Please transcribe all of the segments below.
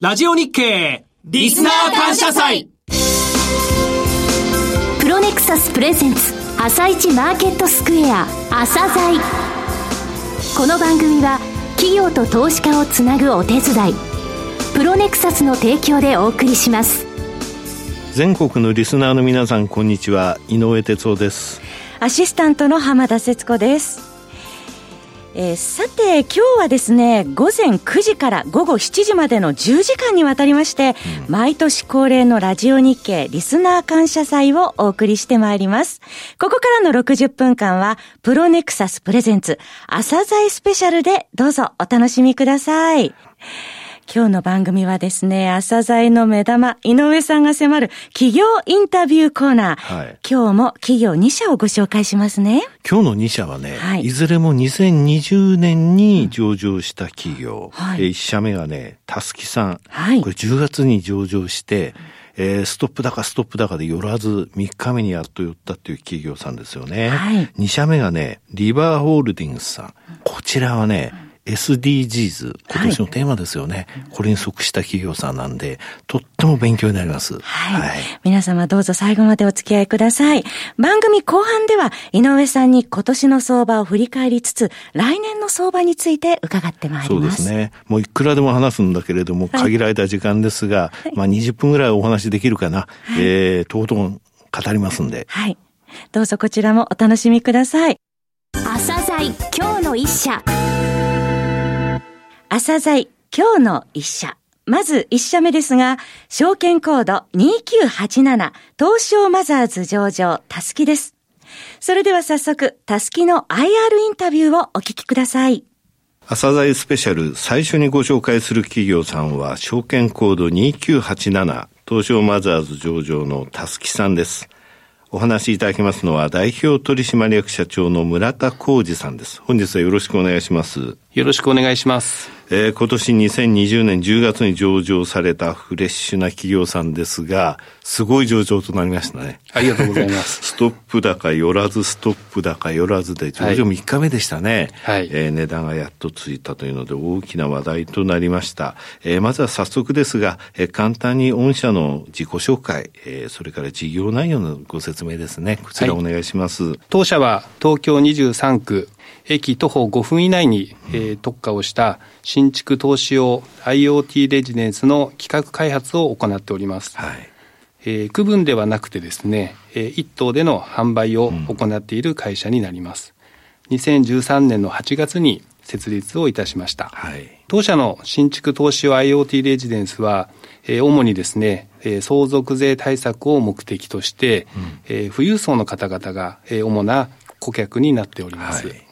ラジオ日経リスナー感謝祭。プロネクサスプレゼンツ朝一マーケットスクエア朝鮮この番組は企業と投資家をつなぐお手伝い。プロネクサスの提供でお送りします。全国のリスナーの皆さんこんにちは。井上哲夫です。アシスタントの浜田節子ですえー、さて、今日はですね、午前9時から午後7時までの10時間にわたりまして、うん、毎年恒例のラジオ日経リスナー感謝祭をお送りしてまいります。ここからの60分間は、プロネクサスプレゼンツ朝鮮スペシャルでどうぞお楽しみください。今日の番組はですね、朝鮮の目玉、井上さんが迫る企業インタビューコーナー。はい、今日も企業2社をご紹介しますね。今日の2社はね、はい、いずれも2020年に上場した企業。はい、1社目がね、たすきさん。はい、これ10月に上場して、えー、ストップ高ストップ高で寄らず3日目にやっと寄ったっていう企業さんですよね。はい、2社目がね、リバーホールディングスさん。こちらはね、SDGs、今年のテーマですよね。はい、これに即した企業さんなんで、とっても勉強になります。はい。はい、皆様どうぞ最後までお付き合いください。番組後半では、井上さんに今年の相場を振り返りつつ、来年の相場について伺ってまいります。そうですね。もういくらでも話すんだけれども、限られた時間ですが、はい、まあ20分ぐらいお話できるかな。はい、えー、とうとう語りますんで。はい。どうぞこちらもお楽しみください。朝鮮今日の一社。朝鮮今日の一社。まず一社目ですが、証券コード2987東証マザーズ上場たすきです。それでは早速、たすきの IR インタビューをお聞きください。朝鮮スペシャル最初にご紹介する企業さんは証券コード2987東証マザーズ上場のたすきさんです。お話しいただきますのは代表取締役社長の村田浩二さんです。本日はよろしくお願いします。よろしくお願いします。えー、今年2020年10月に上場されたフレッシュな企業さんですが、すごい上場となりましたね。ありがとうございます。ストップ高寄らず、ストップ高寄らずで、上場3日目でしたね。はい。えー、値段がやっとついたというので、大きな話題となりました。えー、まずは早速ですが、えー、簡単に御社の自己紹介、えー、それから事業内容のご説明ですね。こちらお願いします。はい、当社は東京23区、駅徒歩5分以内に、えー、特化をした新築投資用 IoT レジデンスの企画開発を行っております。はい。えー、区分ではなくてですね、えー、一棟での販売を行っている会社になります。うん、2013年の8月に設立をいたしました。はい、当社の新築投資用 IoT レジデンスは、えー、主にですね、えー、相続税対策を目的として、うん、えー、富裕層の方々が、えー、主な顧客になっております。はい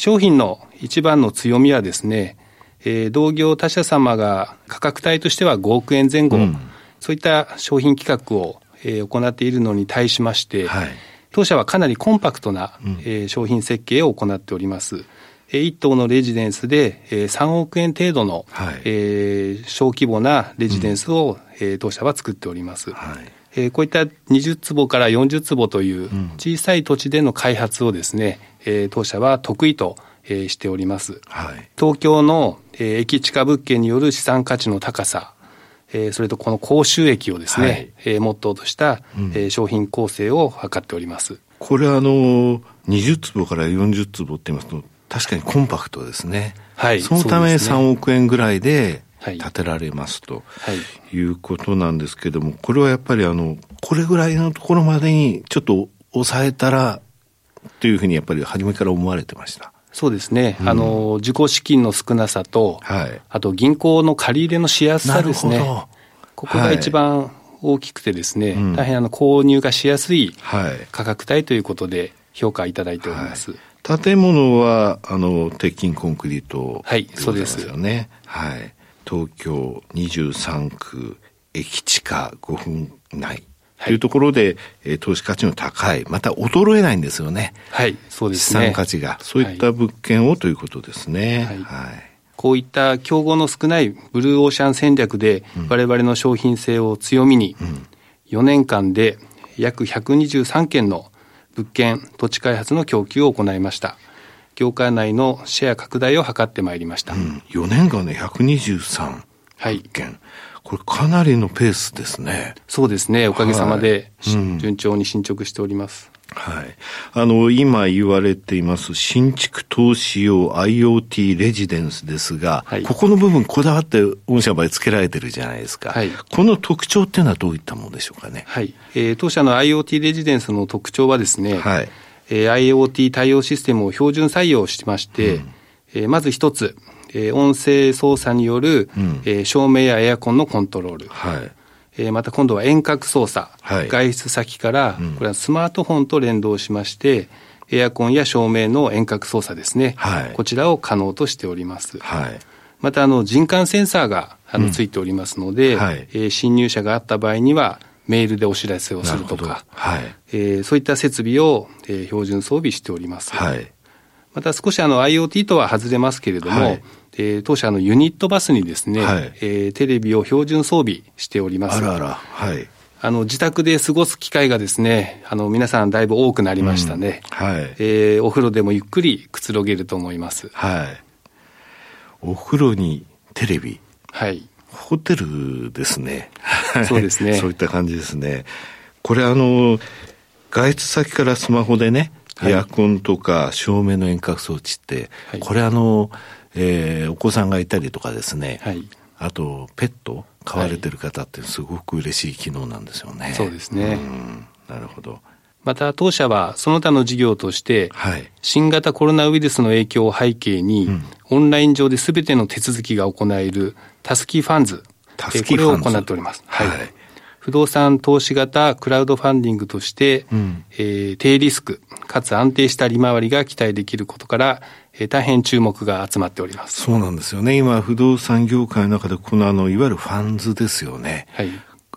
商品の一番の強みはですね、えー、同業他社様が価格帯としては5億円前後、うん、そういった商品企画を、えー、行っているのに対しまして、はい、当社はかなりコンパクトな、うん、えー、商品設計を行っております。1棟のレジデンスで3億円程度の、はい、えー、小規模なレジデンスを、うん、当社は作っております。はいえー、こういった20坪から40坪という小さい土地での開発をですね、えー、当社は得意と、えー、しております。はい、東京の、えー、駅地下物件による資産価値の高さ、えー、それとこの高収益をですね、はい、えー、モットーとした、うん、えー、商品構成を図っております。これあの、20坪から40坪って言いますと、確かにコンパクトですね。はい。そのため3億円ぐらいで、建てられますと、はい、いうことなんですけども、これはやっぱりあの、これぐらいのところまでにちょっと抑えたら、というふうにやっぱり初めから思われてました。そうですね。うん、あの、自己資金の少なさと、はい、あと銀行の借り入れのしやすさですね。ここが一番大きくてですね、はい大変あの購入がしやすい価格帯ということで評価いただいております。はい、建物は、あの、鉄筋コンクリート、はい、そうです。よね。はい。東京23区駅地下5分内というところで、えー、投資価値の高い、また衰えないんですよね。はい、そうですね。資産価値が。そういった物件をということですね。はい。はい、こういった競合の少ないブルーオーシャン戦略で、我々の商品性を強みに、4年間で約123件の物件、土地開発の供給を行いました。業界内のシェア拡大を図ってまいりました。うん、4年間で123件。はい。これかなりのペースですね。そうですね。おかげさまで、はいうん、順調に進捗しております。はい。あの、今言われています新築投資用 IoT レジデンスですが、はい、ここの部分こだわって御社の場合付けられてるじゃないですか。はい。この特徴っていうのはどういったものでしょうかね？はい。えー、当社の IoT レジデンスの特徴はですね、はい。えー、IoT 対応システムを標準採用しまして、うん、えー、まず一つ、えー、音声操作による、うん、えー、照明やエアコンのコントロール。はい。えー、また今度は遠隔操作、はい、外出先から、うん、これはスマートフォンと連動しまして、エアコンや照明の遠隔操作ですね、はい、こちらを可能としております。はい、またあの人感センサーがあの、ついておりますので、はい、えー、侵入者があった場合には、メールでお知らせをするとか、はいえー、そういった設備を、えー、標準装備しております。はい、また少しあの IoT とは外れますけれども、はいえー、当社のユニットバスにですね、はい、えー、テレビを標準装備しております。あらあら、はい。あの、自宅で過ごす機会がですね、あの、皆さんだいぶ多くなりましたね。うん、はい。えー、お風呂でもゆっくりくつろげると思います。はい。お風呂にテレビ？はい。ホテルですね。そうですね。そういった感じですね。これあの、外出先からスマホでね、エアコンとか照明の遠隔装置って、はい、これあの、えー、お子さんがいたりとかですね、はい、あとペット飼われてる方ってすごく嬉しい機能なんですよね。そうですね。なるほど。また当社はその他の事業として、はい、新型コロナウイルスの影響を背景に、うん、オンライン上で全ての手続きが行えるタスキーファンズ、タスキこれを行っております。はい、はい。不動産投資型クラウドファンディングとして、うん、えー、低リスクかつ安定した利回りが期待できることから、えー、大変注目が集まっております。そうなんですよね。今不動産業界の中でこのあのいわゆるファンズですよね、はい、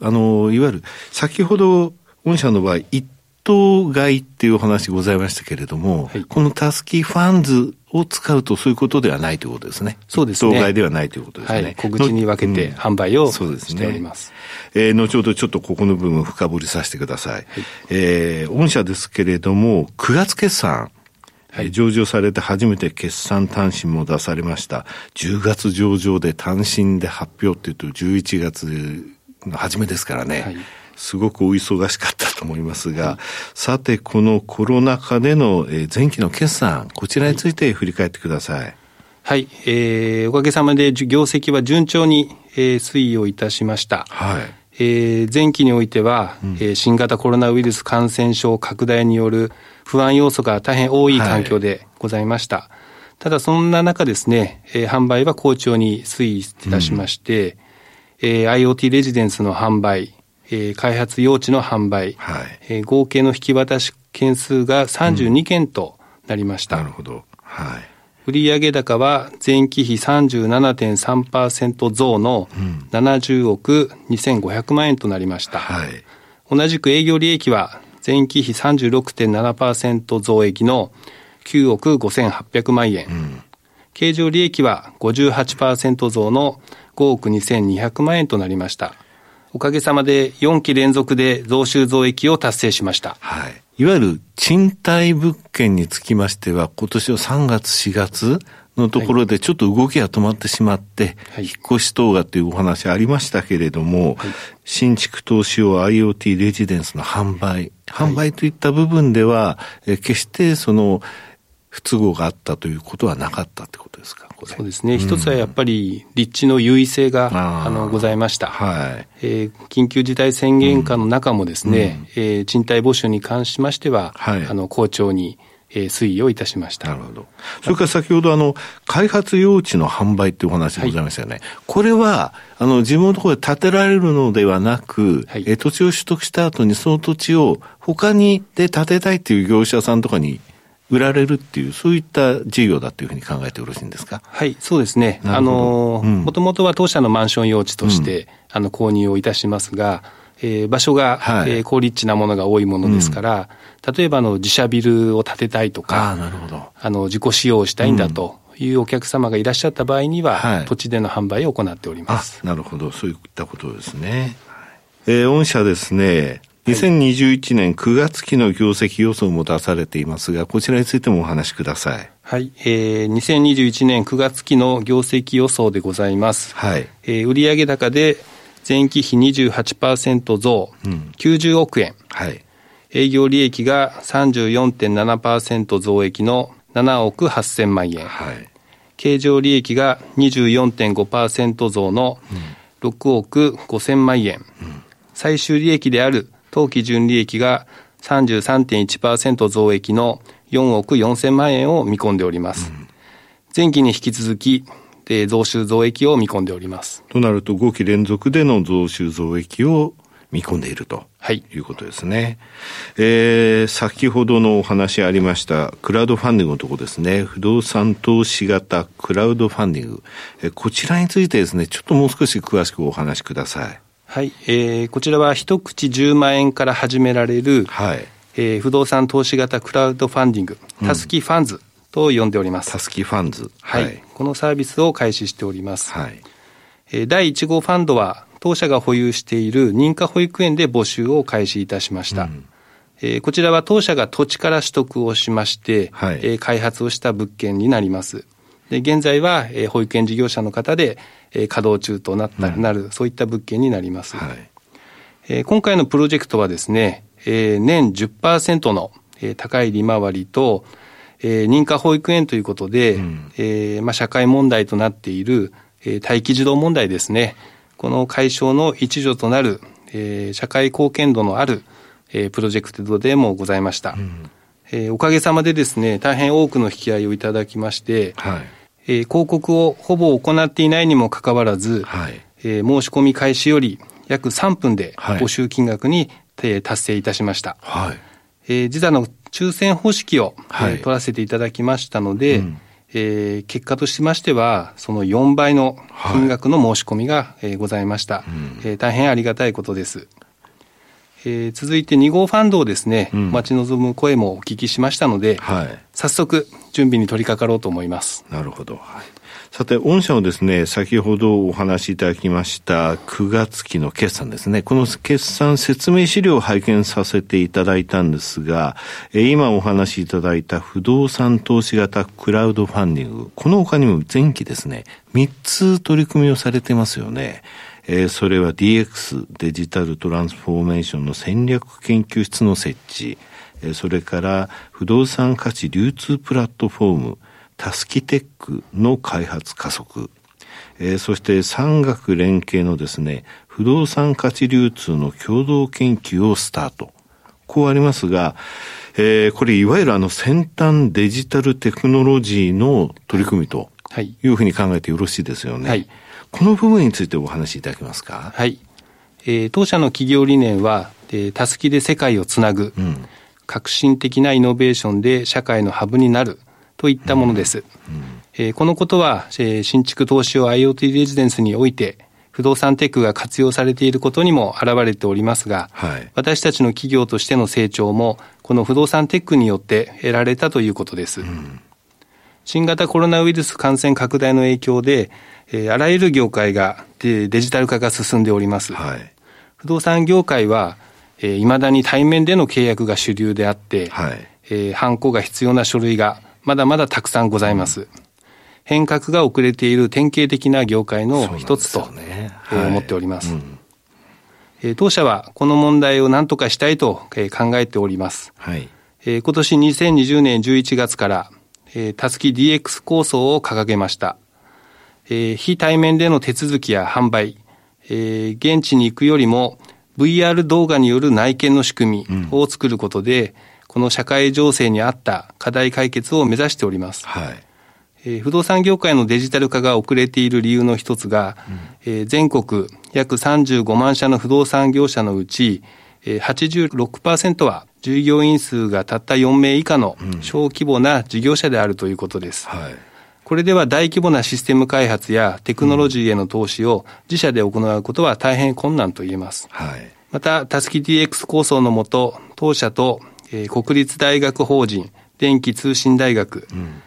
あのいわゆる先ほど御社の場合一等買いっていうお話ございましたけれども、はい、このタスキファンズを使うとそういうことではないということですね。そうですね。当該ではないということですね。はい、小口に分けて販売を、うん、しております。えー、後ほどちょっとここの部分深掘りさせてください。はい、えー、御社ですけれども、9月決算、はい、上場されて初めて決算単身も出されました。10月上場で単身で発表っていうと11月の初めですからね。はいすごくお忙しかったと思いますが、さて、このコロナ禍での前期の決算、こちらについて振り返ってください。はい、えー、おかげさまで業績は順調に、えー、推移をいたしました。はい。えー、前期においては、うん、えー、新型コロナウイルス感染症拡大による不安要素が大変多い環境でございました。はい、ただそんな中ですね、えー、販売は好調に推移いたしまして、うん、えー、IoT レジデンスの販売、えー、開発用地の販売、はいえー、合計の引き渡し件数が32件となりました。うん、なるほど。はい。売上高は前期比37.3%増の70億2500万円となりました。はい、同じく営業利益は前期比36.7%増益の9億5800万円。うん、経常利益は58%増の5億2200万円となりました。おかげさまで4期連続で増収増益を達成しました。はい。いわゆる賃貸物件につきましては、今年の3月、4月のところでちょっと動きが止まってしまって、はい、引っ越し等がというお話ありましたけれども、はい、新築投資用 IoT レジデンスの販売、販売といった部分では、え決してその、不都合があったということはなかったってことですか？そうですね、うん、一つはやっぱり立地の優位性があのございました、はい。えー、緊急事態宣言下の中もですね、うん、えー、賃貸募集に関しましては、はい、あの好調にえー、推移をいたしました。なるほど。それから先ほどあの、開発用地の販売っていうお話ございましたよね。はい、これは、あの、自分のところで建てられるのではなく、はい、え土地を取得した後にその土地を他にで建てたいっていう業者さんとかに売られるっていう、そういった事業だというふうに考えてよろしいんですか？はい、そうですね。あの、もともとは当社のマンション用地として、うん、あの、購入をいたしますが、えー、場所が、はい、えー、高立地なものが多いものですから、うん、例えばあの自社ビルを建てたいとか、あなるほど。あの自己使用したいんだというお客様がいらっしゃった場合には、はい、土地での販売を行っております。なるほど、そういったことですね。えー、御社ですね、2021年9月期の業績予想も出されていますが、こちらについてもお話しください。はい、えー、2021年9月期の業績予想でございます。はい。えー、売上高で前期比28%増、うん、90億円。はい。営業利益が34.7%増益の7億8000万円。はい。経常利益が24.5%増の6億5000万円。うん、最終利益である当期純利益が33.1%増益の4億4000万円を見込んでおります。うん、前期に引き続き、増収増益を見込んでおります。となると5期連続での増収増益を見込んでいると。はい。いうことですね。えー、先ほどのお話ありました、クラウドファンディングのところですね。不動産投資型クラウドファンディング。えこちらについてですね、ちょっともう少し詳しくお話しください。はい。えー、こちらは一口10万円から始められる、はい。えー、不動産投資型クラウドファンディング、タスキファンズと呼んでおります。タスキファンズ。はい。はい、このサービスを開始しております。はい。えー、第1号ファンドは、当社が保有している認可保育園で募集を開始いたしました。うん、えー、こちらは当社が土地から取得をしまして、はい、えー、開発をした物件になります。で現在は、えー、保育園事業者の方で、えー、稼働中となった、うん、なる、そういった物件になります。はい、えー、今回のプロジェクトはですね、えー、年10%の、えー、高い利回りと、えー、認可保育園ということで、うん、えー、まあ、社会問題となっている、えー、待機児童問題ですね。この解消の一助となる、えー、社会貢献度のある、えー、プロジェクトでもございました。うん、えー、おかげさまでですね、大変多くの引き合いをいただきまして、はい、えー、広告をほぼ行っていないにもかかわらず、はい、えー、申し込み開始より約3分で募集金額に、はい、達成いたしました。はい。えー、実はの抽選方式を、はい、えー、取らせていただきましたので、うん、えー、結果としましては、その4倍の金額の申し込みが、はい、えー、ございました、うん、えー、大変ありがたいことです。えー、続いて2号ファンドをですね、うん、待ち望む声もお聞きしましたので、はい、早速準備に取り掛かろうと思います。なるほど。はいさて、御社のですね、先ほどお話しいただきました9月期の決算ですね。この決算説明資料を拝見させていただいたんですが、今お話しいただいた不動産投資型クラウドファンディング、この他にも前期ですね、3つ取り組みをされてますよね。えー、それは DX、デジタルトランスフォーメーションの戦略研究室の設置、えー、それから不動産価値流通プラットフォーム、タスキテックの開発加速、えー、そして産学連携のですね、不動産価値流通の共同研究をスタート。こうありますが、えー、これいわゆるあの先端デジタルテクノロジーの取り組みというふうに考えてよろしいですよね。はい、この部分についてお話しいただけますか？はい。えー、当社の企業理念は、えー、たすきで世界をつなぐ、うん、革新的なイノベーションで社会のハブになる、といったものです。えー、このことは、えー、新築投資用 IoT レジデンスにおいて、不動産テックが活用されていることにも現れておりますが、はい、私たちの企業としての成長も、この不動産テックによって得られたということです。うん、新型コロナウイルス感染拡大の影響で、えー、あらゆる業界がデジタル化が進んでおります。はい、不動産業界は、えー、未だに対面での契約が主流であって、はい、えー、犯行が必要な書類がまだまだたくさんございます。変革が遅れている典型的な業界の一つと、ねはい、思っております。うん、当社はこの問題を何とかしたいと考えております。はい、今年2020年11月から、たすき DX 構想を掲げました。非対面での手続きや販売、現地に行くよりも VR 動画による内見の仕組みを作ることで、うんこの社会情勢に合った課題解決を目指しております。はい。えー、不動産業界のデジタル化が遅れている理由の一つが、うん、えー、全国約35万社の不動産業者のうち、えー、86%は従業員数がたった4名以下の小規模な事業者であるということです。うん、はい。これでは大規模なシステム開発やテクノロジーへの投資を自社で行うことは大変困難と言えます。はい。また、タスキ DX 構想のもと、当社とえー、国立大学法人、電気通信大学、うん、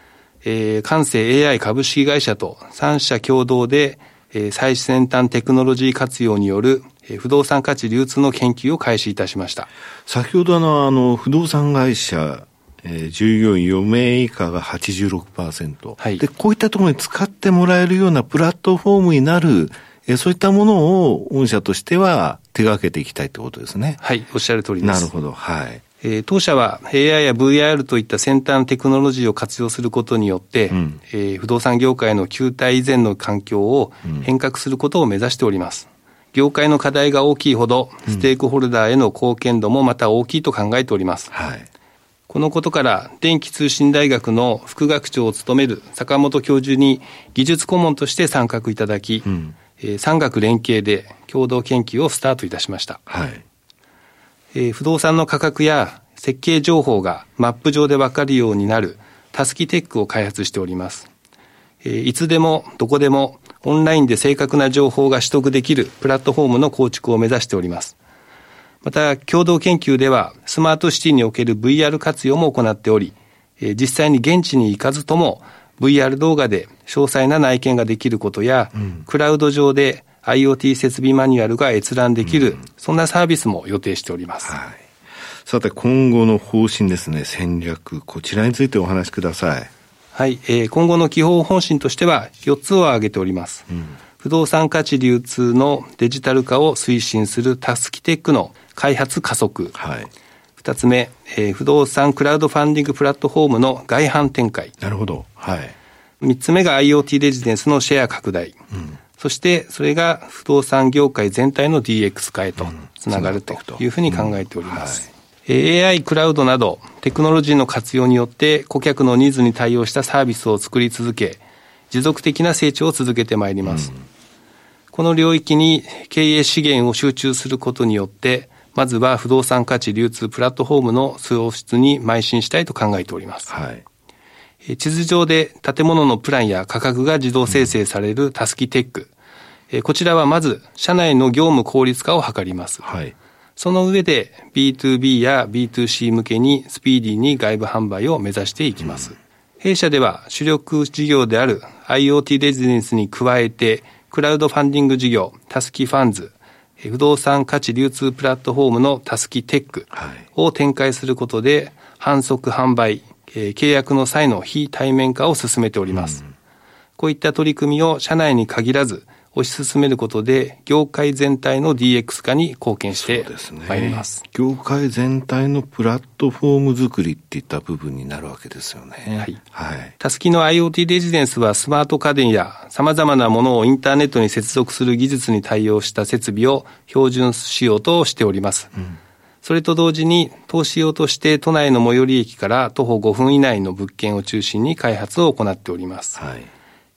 えー、関西 AI 株式会社と3社共同で、えー、最先端テクノロジー活用による、えー、不動産価値流通の研究を開始いたしました。先ほどのあの、不動産会社、えー、従業員4名以下が86%。はい。で、こういったところに使ってもらえるようなプラットフォームになるえそういったものを御社としては手掛けていきたいということですね。はい、おっしゃる通りです。なるほど。はい。えー、当社は AI や VR といった先端テクノロジーを活用することによって、うん、えー、不動産業界の旧体以前の環境を変革することを目指しております。業界の課題が大きいほど、ステークホルダーへの貢献度もまた大きいと考えております。はい、このことから、電気通信大学の副学長を務める坂本教授に技術顧問として参画いただき、うん、えー、産学連携で共同研究をスタートいたしました。はいえー、不動産の価格や設計情報がマップ上でわかるようになるタスキテックを開発しております。えー、いつでもどこでもオンラインで正確な情報が取得できるプラットフォームの構築を目指しております。また、共同研究では、スマートシティにおける VR 活用も行っており、実際に現地に行かずとも、VR 動画で詳細な内見ができることや、うん、クラウド上で IoT 設備マニュアルが閲覧できる、うん、そんなサービスも予定しております。はい、さて、今後の方針ですね、戦略、こちらについてお話しください。はい、えー、今後の基本方針としては4つを挙げております。うん、不動産価値流通のデジタル化を推進するタスキテックの開発加速。はい、2つ目、えー、不動産クラウドファンディングプラットフォームの外販展開。なるほど。はい。3つ目が IoT レジデンスのシェア拡大。うんそしてそれが不動産業界全体の DX 化へとつながるというふうに考えております。AI、クラウドなどテクノロジーの活用によって顧客のニーズに対応したサービスを作り続け、持続的な成長を続けてまいります。うん、この領域に経営資源を集中することによって、まずは不動産価値流通プラットフォームの創出に邁進したいと考えております。はい、地図上で建物のプランや価格が自動生成されるタスキテック。こちらはまず社内の業務効率化を図ります。はいその上で B2B や B2C 向けにスピーディーに外部販売を目指していきます。弊社では主力事業である IoT レジデンスに加えて、クラウドファンディング事業、タスキファンズ、不動産価値流通プラットフォームのタスキテックを展開することで、反則販売、契約の際の非対面化を進めております。こういった取り組みを社内に限らず、推し進めることで、業界全体の DX 化に貢献してまいります。すね、業界全体のプラットフォーム作りっていった部分になるわけですよね。はい。はい。たすきの IoT レジデンスはスマート家電や様々なものをインターネットに接続する技術に対応した設備を標準仕様としております。うんそれと同時に、投資用として都内の最寄り駅から徒歩5分以内の物件を中心に開発を行っております。はい、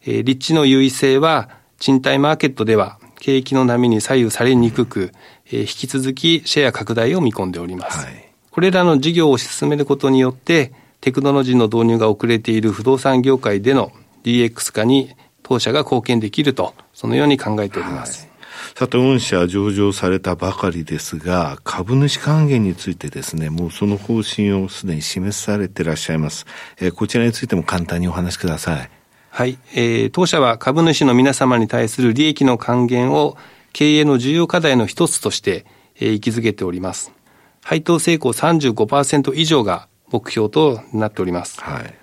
えー、立地の優位性は、賃貸マーケットでは景気の波に左右されにくく、えー、引き続きシェア拡大を見込んでおります。はい、これらの事業を進めることによって、テクノロジーの導入が遅れている不動産業界での DX 化に当社が貢献できると、そのように考えております。はいさて、御社上場されたばかりですが、株主還元についてですね、もうその方針をすでに示されていらっしゃいます。えー、こちらについても簡単にお話しください。はい、えー、当社は株主の皆様に対する利益の還元を経営の重要課題の一つとして、えー、位置づけております。配当成功35%以上が目標となっております。はい、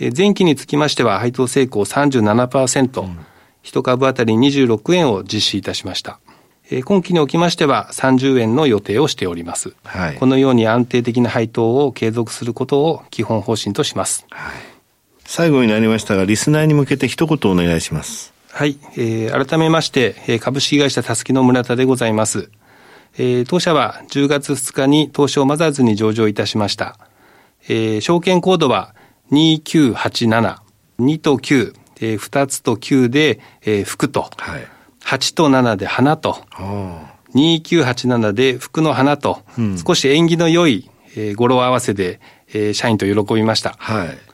えー、前期につきましては配当成功37%、うん、1株当たり26円を実施いたしました。え今期におきましては30円の予定をしております。はい、このように安定的な配当を継続することを基本方針とします。はい最後になりましたが、リスナーに向けて一言お願いします。はい。えー、改めまして、えー、株式会社たすきの村田でございます。えー、当社は10月2日に東証マザーズに上場いたしました。えー、証券コードは2987。2と9、えー、2つと9で、えー、福と。はい。8と7で花と。2987で福の花と、うん、少し縁起の良い、えー、語呂合わせで、えー、社員と喜びました。はい。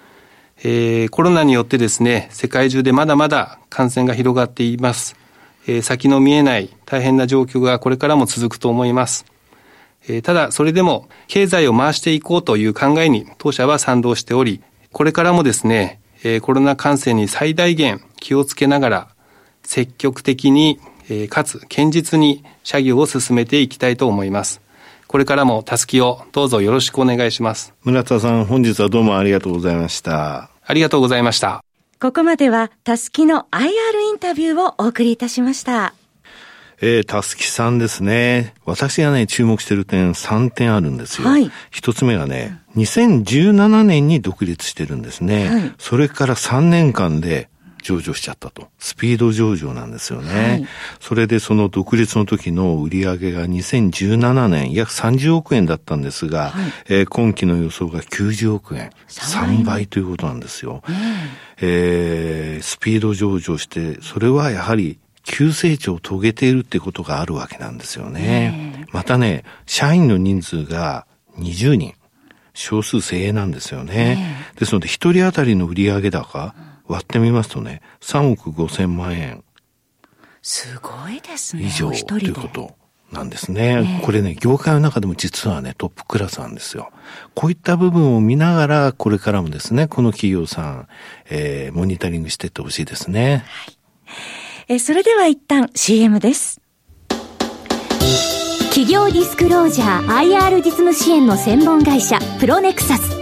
えー、コロナによってですね、世界中でまだまだ感染が広がっています。えー、先の見えない大変な状況がこれからも続くと思います。えー、ただ、それでも経済を回していこうという考えに当社は賛同しており、これからもですね、えー、コロナ感染に最大限気をつけながら、積極的に、えー、かつ堅実に作業を進めていきたいと思います。これからもたすきをどうぞよろしくお願いします。村田さん、本日はどうもありがとうございました。ありがとうございました。ここまではたすきの IR インタビューをお送りいたしました。えー、たすきさんですね。私がね、注目してる点3点あるんですよ。はい。一つ目がね、2017年に独立してるんですね。はい。それから3年間で上場しちゃったと。スピード上場なんですよね。はい、それでその独立の時の売上が2017年約30億円だったんですが、はい、えー、今期の予想が90億円。3倍ということなんですよ。えー、スピード上場して、それはやはり急成長を遂げているってことがあるわけなんですよね。またね、社員の人数が20人。少数精鋭なんですよね。ですので、一人当たりの売上高、割ってみますとね、3億5千万円。すごいですね。以上ということなんですね。これね、業界の中でも実はね、トップクラスなんですよ。こういった部分を見ながら、これからもですね、この企業さん、えー、モニタリングしていってほしいですね。はいえそれでは一旦 CM です。企業ディスクロージャー IR 実務支援の専門会社プロネクサス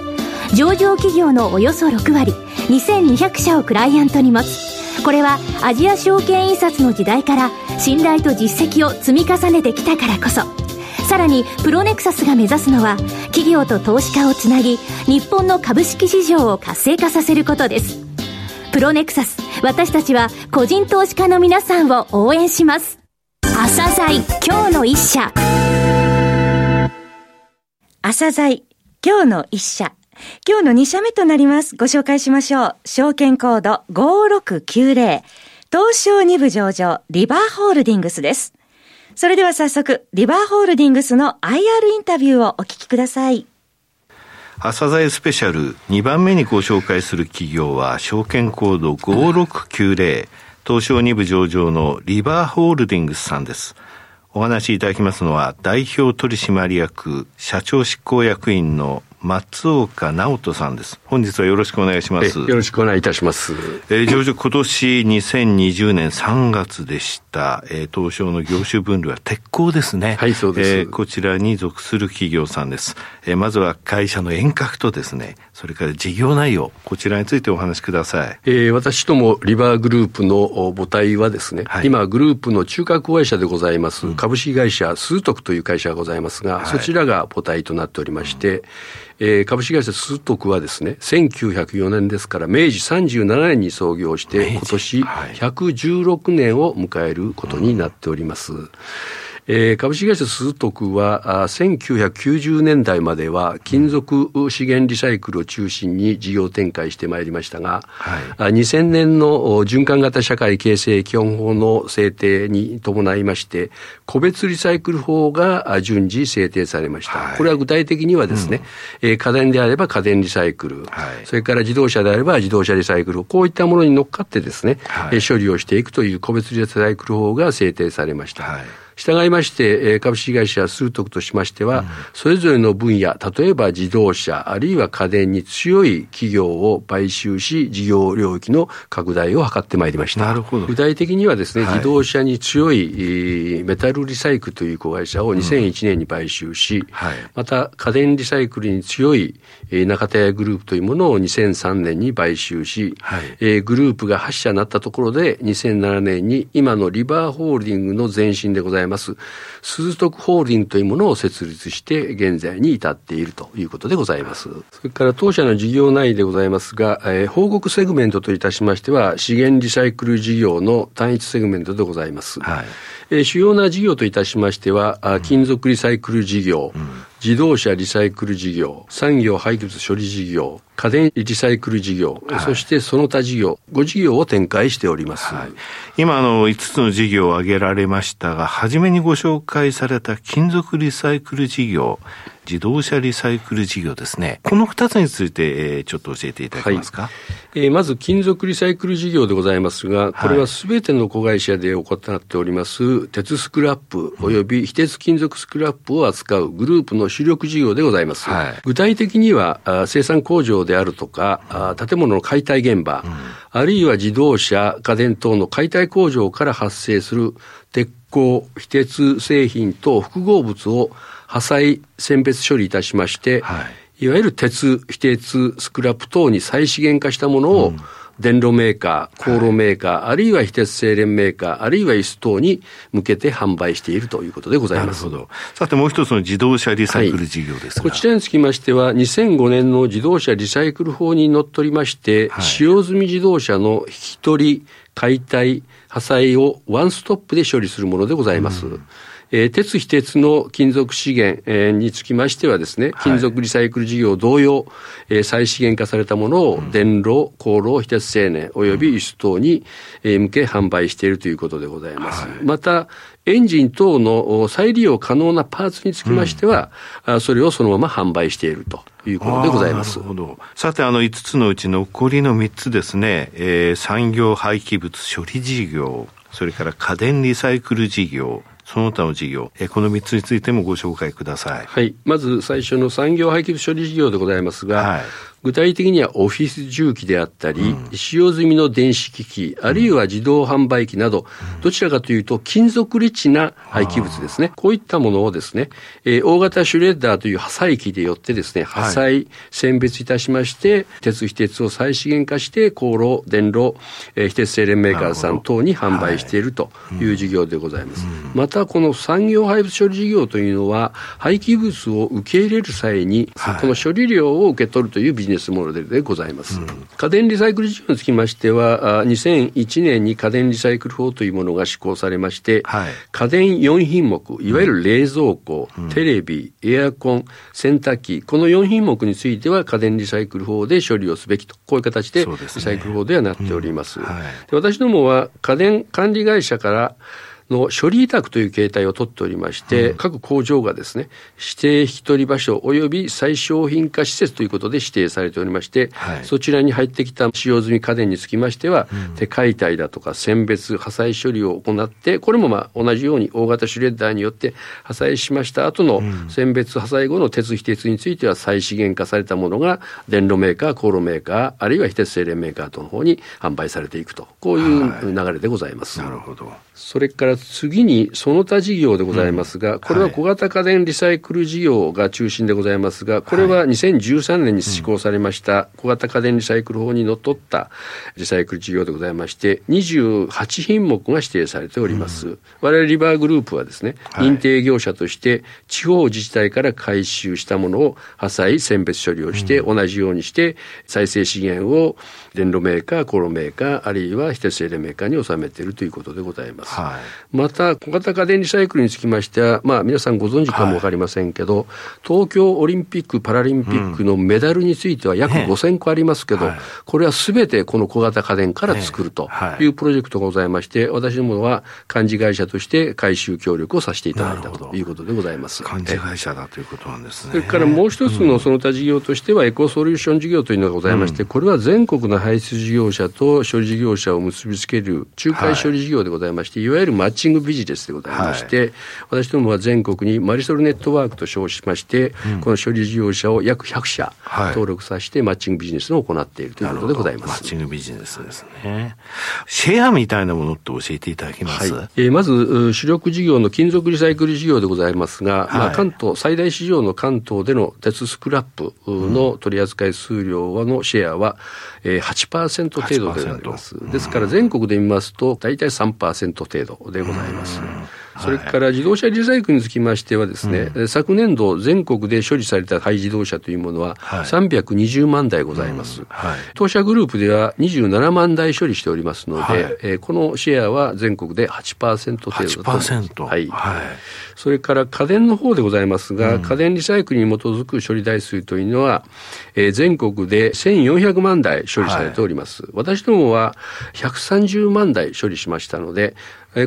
上場企業のおよそ6割2200社をクライアントに持つ。これはアジア証券印刷の時代から信頼と実績を積み重ねてきたからこそ。さらにプロネクサスが目指すのは企業と投資家をつなぎ日本の株式市場を活性化させることです。プロネクサス私たちは個人投資家の皆さんを応援します。朝鮮今日の一社。朝鮮今日の一社今日の2社目となります。ご紹介しましょう。証券コード5690東証2部上場リバーホールディングスです。それでは早速、リバーホールディングスの IR インタビューをお聞きください。朝鮮スペシャル2番目にご紹介する企業は証券コード5690東証2部上場のリバーホールディングスさんです。お話しいただきますのは代表取締役社長執行役員の松岡直人さんです。本日はよろしくお願いします。よろしくお願いいたします。えー、上場今年2020年3月でした、えー、東証の業種分類は鉄鋼ですね。はい、そうです。えー、こちらに属する企業さんです。えー、まずは会社の遠隔とですね、それから事業内容、こちらについてお話しください。えー、私どもリバーグループの母体はですね、はい、今グループの中核会社でございます、株式会社スートクという会社がございますが、はい、そちらが母体となっておりまして、うんえー、株式会社スートクはですね、1904年ですから、明治37年に創業して、今年116年を迎えることになっております。はいえー、株式会社スートクはあ1990年代までは金属資源リサイクルを中心に事業展開してまいりましたが、はい、あ2000年の循環型社会形成基本法の制定に伴いまして個別リサイクル法が順次制定されました、はい、これは具体的にはですね、うん、えー、家電であれば家電リサイクル、はい、それから自動車であれば自動車リサイクル。こういったものに乗っかってですね、はい、処理をしていくという個別リサイクル法が制定されました。はい従いまして、株式会社スートクとしましては、それぞれの分野、例えば自動車、あるいは家電に強い企業を買収し、事業領域の拡大を図ってまいりました。なるほど。具体的にはですね、はい、自動車に強いメタルリサイクルという子会社を2001年に買収し、うんはい、また家電リサイクルに強い中田屋グループというものを2003年に買収し、はい、グループが8社になったところで2007年に今のリバーホールディングの前身でございますいます、スズトクホールディングというものを設立して、現在に至っているということでございます。それから当社の事業内でございますが、えー、報告セグメントといたしましては、資源リサイクル事業の単一セグメントでございます。はいえー、主要な事業といたしましては、あ金属リサイクル事業、うん、自動車リサイクル事業、産業廃棄物処理事業、家電リサイクル事業、はい、そしてその他事業、5事業を展開しております。はい、今、あの、5つの事業を挙げられましたが、初めにご紹介された金属リサイクル事業、自動車リサイクル事業ですね。この2つについて、えー、ちょっと教えていただけますか？はい、えー、まず、金属リサイクル事業でございますが、これはすべての子会社で行っております、鉄スクラップ及び非鉄金属スクラップを扱うグループの主力事業でございます。はい、具体的には、生産工場であるとか、あ建物の解体現場、うん、あるいは自動車、家電等の解体工場から発生する鉄鋼、非鉄製品等複合物を破砕選別処理いたしまして、はい、いわゆる鉄、非鉄、スクラップ等に再資源化したものを、電炉メーカー、航路メーカー、はい、あるいは非鉄製錬メーカー、あるいは椅子等に向けて販売しているということでございます。なるほど。さてもう一つの自動車リサイクル事業ですが、はい、こちらにつきましては、2005年の自動車リサイクル法にのっとりまして、はい、使用済み自動車の引き取り、解体、破砕をワンストップで処理するものでございます。うんえー、鉄非鉄の金属資源、えー、につきましてはですね、金属リサイクル事業同様、えー、再資源化されたものを電炉、航路、非鉄製燃及び輸出等に、えー、向け販売しているということでございます。はい、また、エンジン等の再利用可能なパーツにつきましては、うん、それをそのまま販売しているということでございます。なるほど。さて、あの5つのうち残りの3つですね、えー、産業廃棄物処理事業、それから家電リサイクル事業、その他の事業、この3つについてもご紹介ください。はい。まず最初の産業廃棄物処理事業でございますが、はい、具体的にはオフィス重機であったり、うん、使用済みの電子機器、あるいは自動販売機など、うん、どちらかというと金属リッチな廃棄物ですね。こういったものをですね、えー、大型シュレッダーという破砕機でよってですね、破砕、選別いたしまして、鉄非鉄を再資源化して、航路、電炉、えー、非鉄製錬メーカーさん等に販売しているとい。う事業でございます。はいうん、また、この産業廃物処理事業というのは、廃棄物を受け入れる際に、はい、この処理量を受け取るというビジネスネスモデルでございます。うん、家電リサイクル事業につきましては、2001年に家電リサイクル法というものが施行されまして、はい、家電4品目、いわゆる冷蔵庫、うん、テレビ、エアコン、洗濯機、この4品目については家電リサイクル法で処理をすべきと、こういう形でリサイクル法ではなっております。すねうん。はい、私どもは家電管理会社からの処理委託という形態を取っておりまして、うん、各工場がですね、指定引き取り場所及び再商品化施設ということで指定されておりまして、はい、そちらに入ってきた使用済み家電につきましては、うん、手解体だとか選別、破砕処理を行って、これもまあ同じように大型シュレッダーによって破砕しました後の選別、破壊後の鉄非鉄については再資源化されたものが電炉メーカー、航路メーカー、あるいは非鉄製錬メーカーとの方に販売されていくと、こういう流れでございます。はい、なるほど。それから次にその他事業でございますが、これは小型家電リサイクル事業が中心でございますが、これは2013年に施行されました小型家電リサイクル法にのっとったリサイクル事業でございまして、28品目が指定されております。我々リバーグループはですね、認定業者として地方自治体から回収したものを破砕、選別処理をして、同じようにして再生資源を電炉メーカー、コロメーカー、あるいは非鉄製錬メーカーに収めているということでございます。はい、また、小型家電リサイクルにつきましては、まあ、皆さんご存知かもわかりませんけど、はい、東京オリンピック・パラリンピックのメダルについては約5000個ありますけど、ね、これはすべてこの小型家電から作るとい。うプロジェクトがございまして、私どもは幹事会社として回収協力をさせていただいたということでございます。幹事会社だということなんですね。それからもう一つのその他事業としては、エコソリューション事業というのがございまして、これは全国の排出事業者と処理事業者を結びつける仲介処理事業でございまして、はい、いわゆるマッチングビジネスでございまして、はい、私どもは全国にマリソルネットワークと称しまして、うん、この処理事業者を約100社登録させて、マッチングビジネスを行っているということでございます。マッチングビジネスですね。シェアみたいなものって教えていただけます、はい、えー、まず、主力事業の金属リサイクル事業でございますが、まあ、関東、最大市場の関東での鉄スクラップの取扱数量のシェアは、えー、8%程度であります。ですから全国で見ますと、大体3%程度でございます。それから自動車リサイクルにつきましてはですね、うん、昨年度全国で処理された廃自動車というものは320万台ございます。はいはい、当社グループでは27万台処理しておりますので、はい、えー、このシェアは全国で8%程度と。8%? はい。はい。それから家電の方でございますが、うん、家電リサイクルに基づく処理台数というのは、えー、全国で1400万台処理されております。私どもは130万台処理しましたので、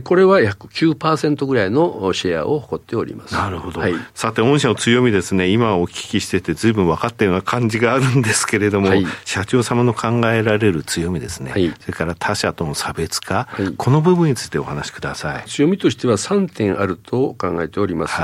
これは約9%ぐらいのシェアを誇っております。なるほど。はい、さて、御社の強みですね、今お聞きしてて随分分かったような感じがあるんですけれども、はい、社長様の考えられる強みですね、はい、それから他社との差別化、この部分についてお話しください。強みとしては3点あると考えております。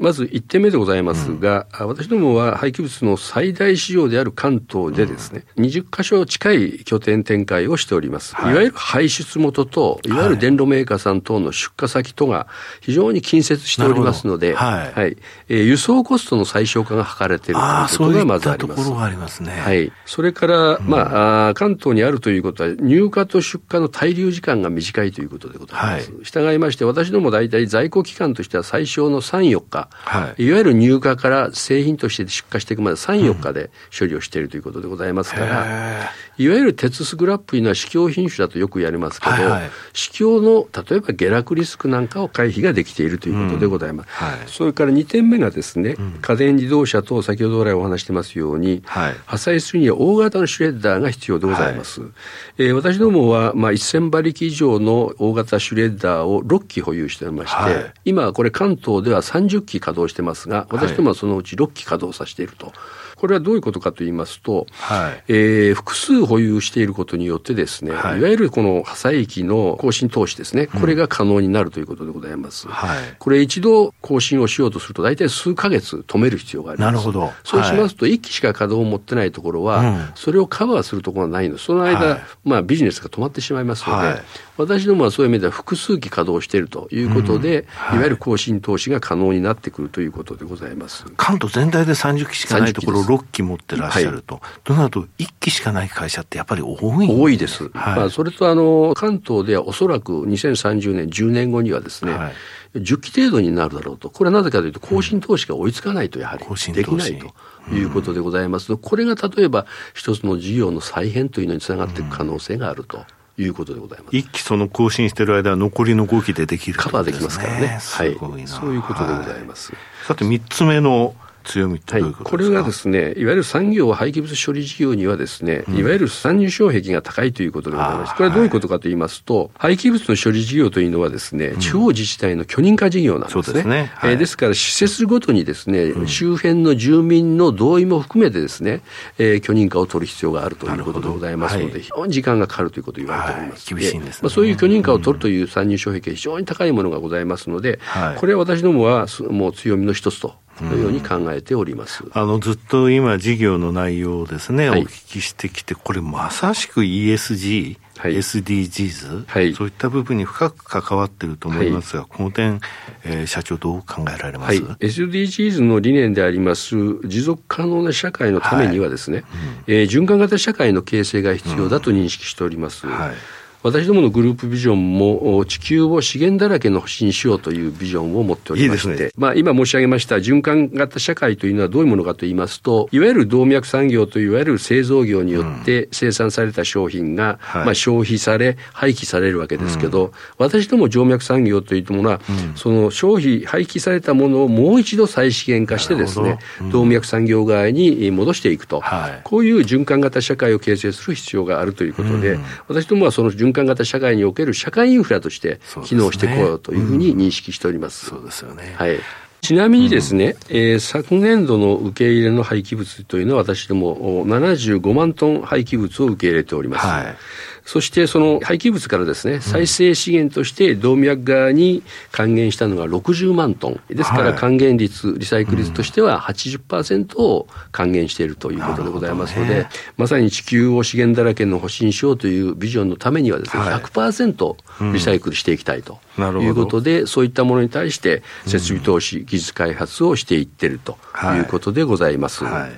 まず1点目でございますが、うん、私どもは廃棄物の最大市場である関東でですね、うん、20箇所近い拠点展開をしております。い。わゆる排出元と、いわゆる電炉メーカーさん等の出荷先とが非常に近接しておりますので、はい、はい、えー、輸送コストの最小化が図れているということがまずあります。ありますね。はい。それから、うん、まああ、関東にあるということは、入荷と出荷の滞留時間が短いということでございます。はい、従いまして、私ども大体在庫期間としては最小の3、4日、はい、いわゆる入荷から製品として出荷していくまで3、4日で処理をしているということでございますから、うん、いわゆる鉄スクラップというのは市況品種だとよくやりますけど、はいはい、市況の例えば下落リスクなんかを回避ができているということでございます。うん。はい、それから2点目がですね、うん、家電自動車と先ほど来お話してますように、はい、破砕するには大型のシュレッダーが必要でございます。はい、えー、私どもは、まあ、1000馬力以上の大型シュレッダーを6機保有しておりまして、はい、今これ関東では30機稼働してますが、私どもはそのうち6機稼働させていると。これはどういうことかと言いますと、はい、えー、複数保有していることによってですね、はい、いわゆるこの破砕機の更新投資ですね、これが可能になるということでございます。うん、はい、これ一度更新をしようとすると、大体数ヶ月止める必要があります。なるほど。そうしますと、1機しか稼働を持ってないところは、それをカバーするところがないの。で、その間、まあビジネスが止まってしまいますので、私どもはそういう意味では複数機稼働しているということで、うん。はい、いわゆる更新投資が可能になってくるということでございます。関東全体で30機しかないところ、6機持ってらっしゃると、はい、となると、1機しかない会社ってやっぱり多い多いです、はい、まあ、それとあの関東ではおそらく2030年、10年後にはですね、はい。10機程度になるだろうと、これはなぜかというと、更新投資が追いつかないと、やはりできないということでございます、うん、これが例えば、一つの事業の再編というのにつながっていく可能性があると。いうことでございます。一期その更新している間は残りの5期でできる、ね、カバーできますからね。はい。そういうことでございます。はい、さて3つ目の強みってどういうことですか、はい、これがですね、いわゆる産業廃棄物処理事業にはですね、うん、いわゆる参入障壁が高いということでございます。これはどういうことかと言いますと、廃棄物の処理事業というのはですね、地方自治体の許認可事業なんですね。そうですね。はい、えー、ですから、施設ごとにですね、うん、周辺の住民の同意も含めてですね、えー、許認可を取る必要があるということでございますので、はい、非常に時間がかかるということを言われております。厳しいんです、ね、まあ、そういう許認可を取るという参入障壁が非常に高いものがございますので、これは私どもはもう強みの一つとのように考えております、うん、あのずっと今、事業の内容をですね、はい、お聞きしてきて、これ、まさしく ESG、はい、SDGs、はい、そういった部分に深く関わっていると思いますが、はい、この点、えー、社長、どう考えられます、はい、SDGs の理念であります、持続可能な社会のためにはですね、はい。うん、えー、循環型社会の形成が必要だと認識しております。うんはい私どものグループビジョンも地球を資源だらけの星にしようというビジョンを持っておりまして、いいね、まあ今申し上げました循環型社会というのはどういうものかと言いますと、いわゆる動脈産業といわゆる製造業によって生産された商品が、うん、まあ消費され、廃棄されるわけですけど、うん、私ども静脈産業というものは、うん、その消費、廃棄されたものをもう一度再資源化してですね、動脈産業側に戻していくと、はい、こういう循環型社会を形成する必要があるということで、私どもはその循環型社会における社会インフラとして機能してこようというふうに認識しております。そうですよね。はい。ちなみにですね、うん、えー、昨年度の受け入れの廃棄物というのは私ども75万トン廃棄物を受け入れております。はいそしてその廃棄物からですね、再生資源として動脈側に還元したのが60万トン。ですから還元率、リサイクル率としては80%を還元しているということでございますので、ね、まさに地球を資源だらけの星にしようというビジョンのためにはですね、100%リサイクルしていきたいということで、そういったものに対して設備投資、技術開発をしていっているということでございます。はいはい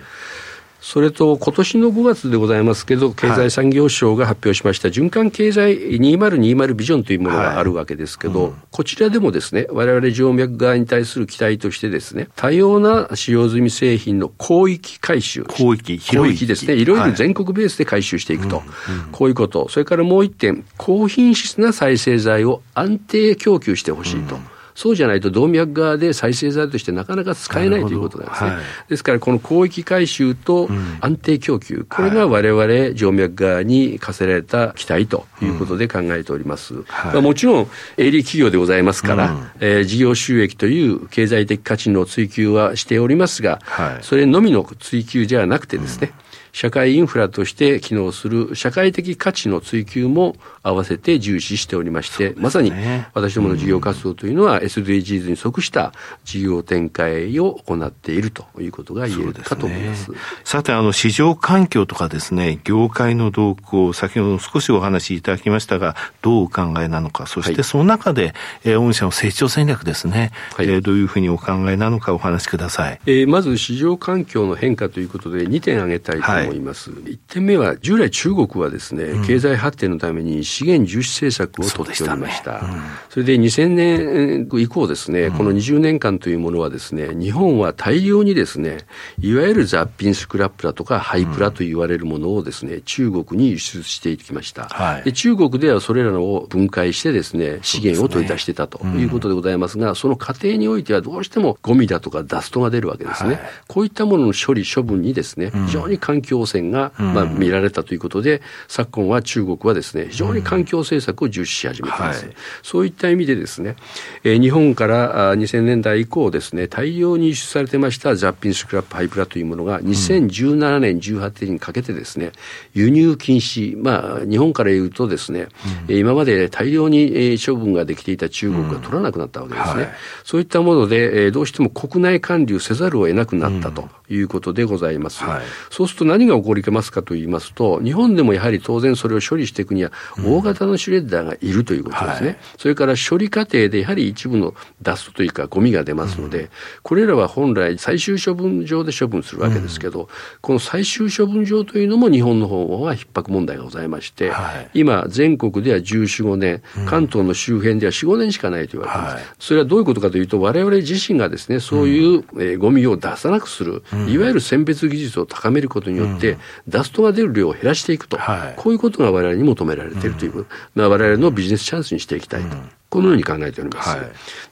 それと今年の5月でございますけど、経済産業省が発表しました循環経済2020ビジョンというものがあるわけですけど、はいうん、こちらでもですね、我々静脈側に対する期待としてですね、多様な使用済み製品の広域回収。広域、広域ですね。いろいろ全国ベースで回収していくと。はいこういうこと。それからもう一点、高品質な再生材を安定供給してほしいと。うんそうじゃないと動脈側で再生剤としてなかなか使えないということなんですね。はい、ですから、この広域回収と安定供給、うん、これが我々静脈側に課せられた期待ということで考えております。うんはい、まあ、もちろん、営利企業でございますから、うん、えー、事業収益という経済的価値の追求はしておりますが、はい、それのみの追求じゃなくてですね、社会インフラとして機能する社会的価値の追求も合わせて重視しておりまして、ね、まさに私どもの事業活動というのは SDGs に即した事業展開を行っているということが言えるかと思います。すね、さて、あの、市場環境とかですね、業界の動向、先ほど少しお話しいただきましたが、どうお考えなのか、そしてその中で、はい、御社の成長戦略ですね、はい、えー、どういうふうにお考えなのかお話しください。えー、まず市場環境の変化ということで2点挙げたいと思います。はい、1点目は、従来中国はですね、うん、経済発展のために資源重視政策を取っておりました。そ、ねうん、それで2000年以降ですね、この20年間というものはですね、日本は大量にですね、いわゆる雑品スクラップだとかハイプラと言われるものをですね、中国に輸出していきました。はい、で中国ではそれらを分解してですね、資源を取り出してたということでございますが、その過程においてはどうしてもゴミだとかダストが出るわけですね。はい、こういったものの処理、処分にですね、非常に環境汚染が、まあ、見られたということで、昨今は中国はですね、非常に環境政策を重視し始めています。はい、そういった意味でですね、えー、日本から2000年代以降ですね、大量に輸出されてました雑品スクラップハイプラというものが2017年、18年にかけてですね、輸入禁止、まあ、日本から言うとですね、うん、今まで大量に処分ができていた中国が取らなくなったわけですね。うんはい、そういったもので、どうしても国内管理をせざるを得なくなったということでございます。うんはい、そうすると何が起こりますかと言いますと、日本でもやはり当然それを処理していくには、大型のシュレッダーがいるということですね。はい、それから処理過程でやはり一部のダストというかゴミが出ますので、これらは本来最終処分場で処分するわけですけど、この最終処分場というのも日本の方は逼迫問題がございまして、はい、今全国では14、5年、関東の周辺では4、5年しかないと言われています。はい、それはどういうことかというと、我々自身がですね、そういう、えー、ゴミを出さなくする、いわゆる選別技術を高めることによって、ダストが出る量を減らしていくと、はい、こういうことが我々に求められているという。こと、まあ、我々のビジネスチャンスにしていきたいと、このように考えております。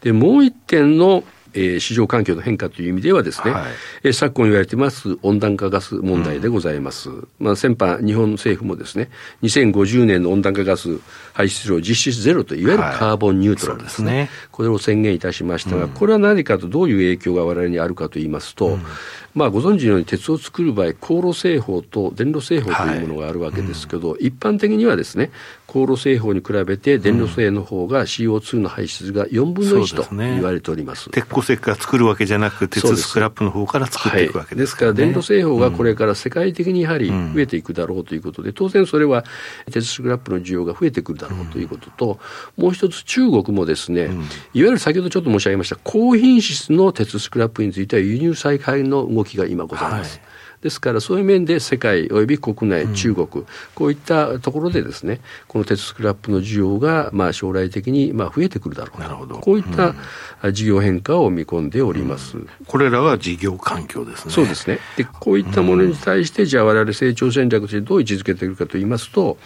でもう一点のえー、市場環境の変化という意味ではですね、はい、えー、昨今言われてます温暖化ガス問題でございます。うん、まあ、先般、日本政府もですね、2050年の温暖化ガス排出量実質ゼロと、いわゆるカーボンニュートラルですね。はい、すね。これを宣言いたしましたが、うん、これは何かとどういう影響が我々にあるかと言いますと、うんまあ、ご存知のように鉄を作る場合、航路製法と電路製法というものがあるわけですけど、はい。うん、一般的にはですね、航路製法に比べて電路製の方が CO2 の排出が4分の1と言われております。鉄鉱石から作るわけじゃなく、鉄スクラップの方から作っていくわけです、ね。はい、ですから、電路製法がこれから世界的にやはり増えていくだろうということで、当然それは鉄スクラップの需要が増えてくるだろうということと、もう一つ中国もですね、いわゆる先ほどちょっと申し上げました高品質の鉄スクラップについては輸入再開の動きが今ございます。はい。ですからそういう面で世界および国内、中国、うん、こういったところでですねこの鉄スクラップの需要がまあ将来的にまあ増えてくるだろうなるほど。こういった事業変化を見込んでおります、うん、これらは事業環境ですね。そうですね。でこういったものに対して、じゃあ我々成長戦略としてどう位置づけているかといいますと、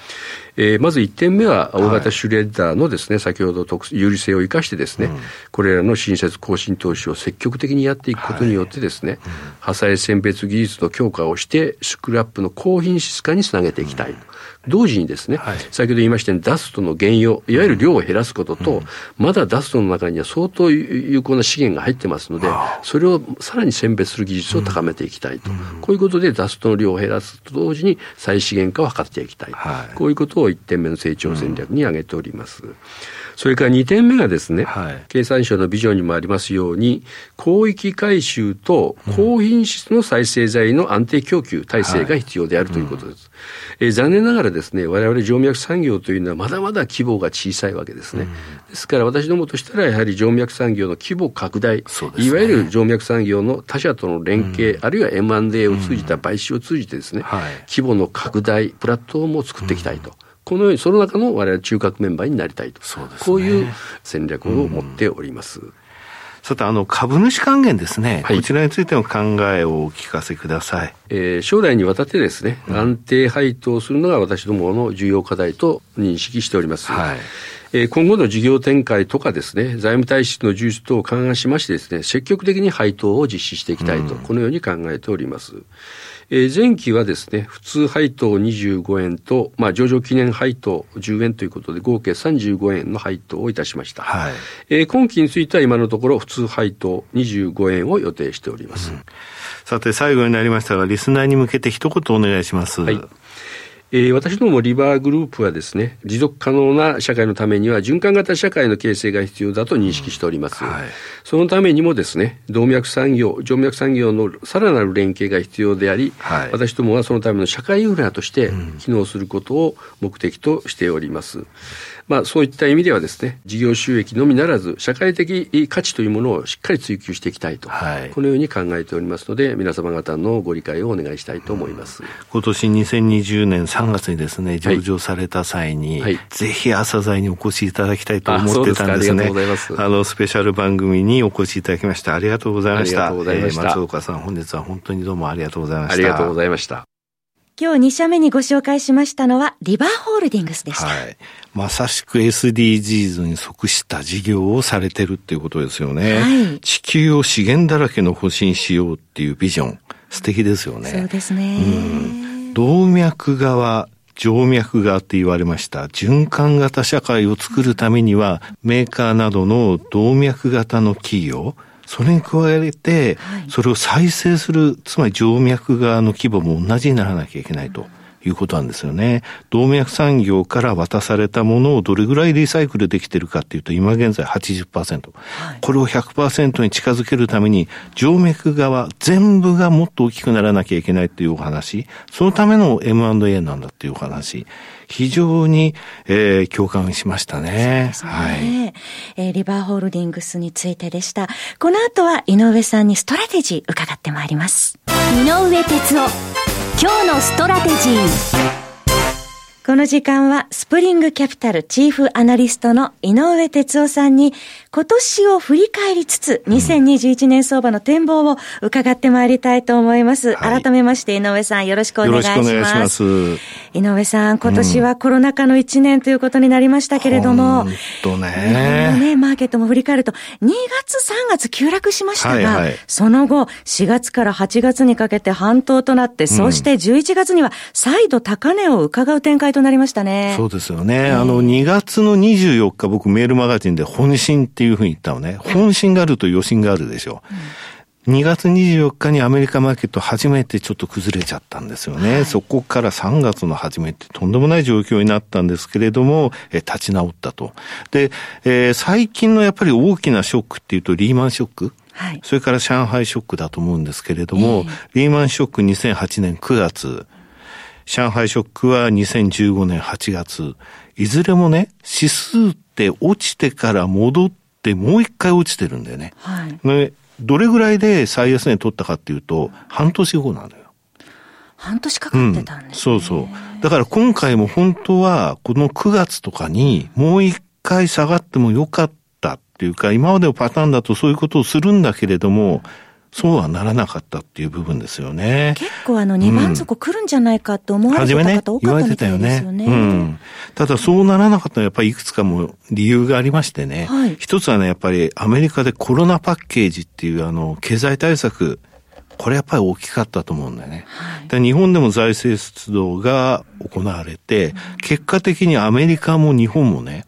えー、まず1点目は大型シュレッダーのですね、はい、先ほど特有利性を生かしてですね、うん、これらの新設更新投資を積極的にやっていくことによってですね、はい。うん、破砕選別技術の強化をしてスクラップの高品質化につなげていきたい。うん同時にですね、はい、先ほど言いましたようにダストの減用、いわゆる量を減らすことと、うん、まだダストの中には相当有効な資源が入ってますので、それをさらに選別する技術を高めていきたいと。うん、こういうことでダストの量を減らすと同時に再資源化を図っていきたい。はい、こういうことを1点目の成長戦略に挙げております。うんそれから2点目がですね、はい、経産省のビジョンにもありますように、広域回収と高品質の再生材の安定供給体制が必要であるということです。はい、えー、残念ながらですね、我々静脈産業というのはまだまだ規模が小さいわけですね。ですから私どもとしたらやはり静脈産業の規模拡大、ね、いわゆる静脈産業の他社との連携、あるいは M&A を通じた買収を通じてですね、はい、規模の拡大、プラットフォームを作っていきたいと。このようにその中の我々中核メンバーになりたいと、ね、こういう戦略を持っております。さて、あの、株主還元ですね、はい、こちらについての考えをお聞かせください。えー、将来にわたってですね、安定配当するのが私どもの重要課題と認識しております。はいえ今後の事業展開とかですね、財務体質の充実等を勘案しましてですね、積極的に配当を実施していきたいと、うん、このように考えております。えー、前期はですね、普通配当25円と、まあ、上場記念配当10円ということで、合計35円の配当をいたしました。はい、えー、今期については今のところ普通配当25円を予定しております。うんさて、最後になりましたが、リスナーに向けて一言お願いします。はいえー、私どもリバーグループはですね、持続可能な社会のためには循環型社会の形成が必要だと認識しております。うんはい、そのためにもですね、動脈産業、静脈産業のさらなる連携が必要であり、はい、私どもはそのための社会インフラとして機能することを目的としております。うんまあ、そういった意味ではですね、事業収益のみならず、社会的価値というものをしっかり追求していきたいと、はい、このように考えておりますので、皆様方のご理解をお願いしたいと思います。うん、今年2020年3月にですね、上場された際に、はい、ぜひ朝鮮にお越しいただきたいと思ってたんですね。ありがとうございます。あの、スペシャル番組にお越しいただきまして、ありがとうございました。ありがとうございました。えー、松岡さん、本日は本当にどうもありがとうございました。ありがとうございました。今日2社目にご紹介しましたのは、リバーホールディングスでした。はい。まさしく SDGs に即した事業をされてるっていうことですよね。はい。地球を資源だらけの星にしようっていうビジョン。素敵ですよね。そうですね。うん。動脈側、静脈側って言われました。循環型社会を作るためには、メーカーなどの動脈型の企業、それに加えて、それを再生する、つまり静脈側の規模も同じにならなきゃいけないと。いうことなんですよね。動脈産業から渡されたものをどれぐらいリサイクルできてるかっていうと、今現在80%。はい、これを100%に近づけるために、静脈側全部がもっと大きくならなきゃいけないっていうお話。そのための M&A なんだっていうお話。非常に、えー、共感しましたね。ねはい。えー、リバーホールディングスについてでした。この後は井上さんにストラテジー伺ってまいります。井上哲夫、今日のストラテジー。この時間はスプリングキャピタルチーフアナリストの井上哲夫さんに今年を振り返りつつ2021年相場の展望を伺ってまいりたいと思います。はい、改めまして井上さんよろしくお願いします。よろしくお願いします。井上さん、今年はコロナ禍の1年ということになりましたけれども、とね。日本のね、マーケットも振り返ると2月3月急落しましたが、はいはい、その後4月から8月にかけて半島となって、そして11月には再度高値を伺う展開となりましたね。そうですよね。あの、2月の24日、僕メールマガジンで本心っていうふうに言ったのね。本心があると余震があるでしょ。うん、2月24日にアメリカマーケット初めてちょっと崩れちゃったんですよね。はい、そこから3月の初めってとんでもない状況になったんですけれども、え立ち直ったと。で、えー、最近のやっぱり大きなショックっていうとリーマンショック？はい、それから上海ショックだと思うんですけれども、えー、リーマンショック2008年9月、上海ショックは2015年8月。いずれもね、指数って落ちてから戻ってもう一回落ちてるんだよね。はい。ね、どれぐらいで最安値取ったかっていうと、半年後なのよ。半年かかってたんです、ねうん、そうそう。だから今回も本当は、この9月とかにもう一回下がってもよかったっていうか、今までのパターンだとそういうことをするんだけれども、そうはならなかったっていう部分ですよね。結構あの二番底来るんじゃないかと思われてた方多かったみたいですよね。ねうん。ただそうならなかったのはやっぱりいくつかも理由がありましてね。はい、一つはね、やっぱりアメリカでコロナパッケージっていうあの経済対策、これやっぱり大きかったと思うんだよね。はい、日本でも財政出動が行われて、うん、結果的にアメリカも日本もね、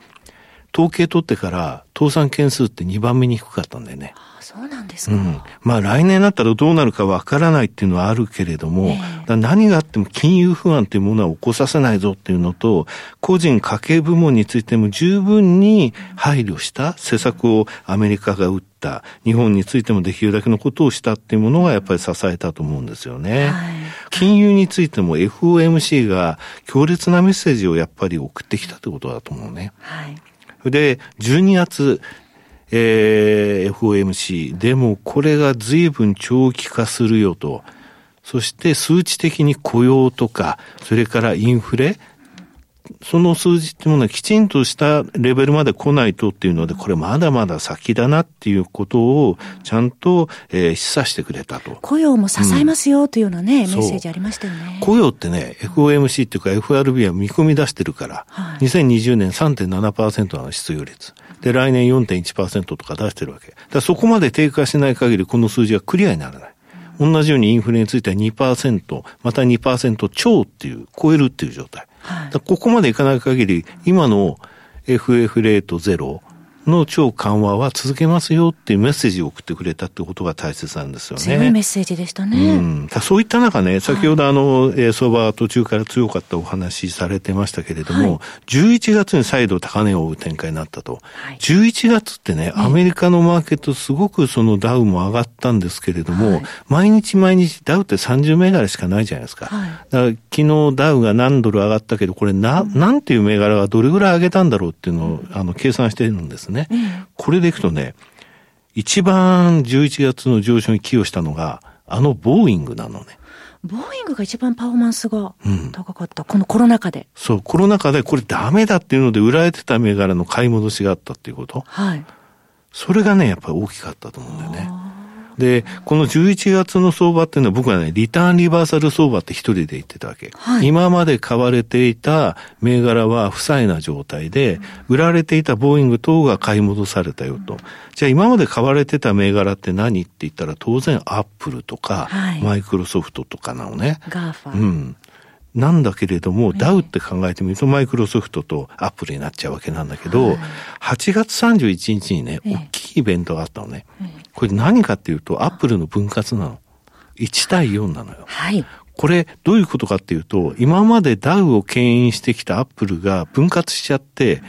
統計取ってから倒産件数って2番目に低かったんだよね。そうなんですか？うん。まあ来年になったらどうなるかわからないっていうのはあるけれども、えー、何があっても金融不安っていうものは起こさせないぞっていうのと、個人家計部門についても十分に配慮した施策をアメリカが打った。日本についてもできるだけのことをしたっていうものがやっぱり支えたと思うんですよね。はい、金融についても FOMC が強烈なメッセージをやっぱり送ってきたってことだと思うね。はい。で、12月、えー、FOMC。でもこれが随分長期化するよと。そして数値的に雇用とか、それからインフレ、その数字っていうものはきちんとしたレベルまで来ないとっていうので、これまだまだ先だなっていうことをちゃんと、えー、示唆してくれたと。雇用も支えますよというようなね、うん、メッセージありましたよね。雇用ってね、FOMC っていうか FRB は見込み出してるから、はい、2020年3.7%の失業率。で、来年4.1%とか出してるわけ。だそこまで低下しない限りこの数字はクリアにならない。同じようにインフレについては2%、また2%超っていう、超えるっていう状態。はい、ここまでいかない限り、今の FF レートゼロの超緩和は続けますよっていうメッセージを送ってくれたってことが大切なんですよね。強いメッセージでしたね。うん、そういった中ね、先ほどあの、はい、相場は途中から強かったお話されてましたけれども、はい、11月に再度高値を追う展開になったと。はい、11月ってね、アメリカのマーケットすごくそのダウも上がったんですけれども、はい、毎日毎日ダウって30銘柄しかないじゃないですか。はい、だから昨日ダウが何ドル上がったけど、これな、なんていう銘柄がどれぐらい上げたんだろうっていうのを、あの、計算してるんですね。これでいくとね、一番11月の上昇に寄与したのが、あのボーイングなのね。ボーイングが一番パフォーマンスが高かった、うん、このコロナ禍で。そう、コロナ禍でこれダメだっていうので売られてた銘柄の買い戻しがあったっていうこと。はい。それがね、やっぱり大きかったと思うんだよね。で、この11月の相場っていうのは僕はね、リターンリバーサル相場って一人で言ってたわけ。はい、今まで買われていた銘柄は負債な状態で、売られていたボーイング等が買い戻されたよと。じゃあ今まで買われてた銘柄って何って言ったら当然アップルとか、はい、マイクロソフトとかなのね。 GAFA。うん。なんだけれども、ダウって考えてみると、マイクロソフトとアップルになっちゃうわけなんだけど、8月31日にね、大きいイベントがあったのね。これ何かっていうと、アップルの分割なの。1対4なのよ。はい。これ、どういうことかっていうと、今までダウを牽引してきたアップルが分割しちゃって、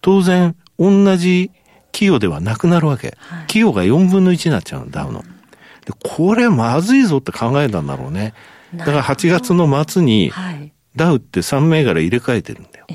当然、同じ企業ではなくなるわけ。はい、企業が4分の1になっちゃうの、ダウの。で、これまずいぞって考えたんだろうね。だから8月の末に、ダウって3銘柄入れ替えてるんだよ。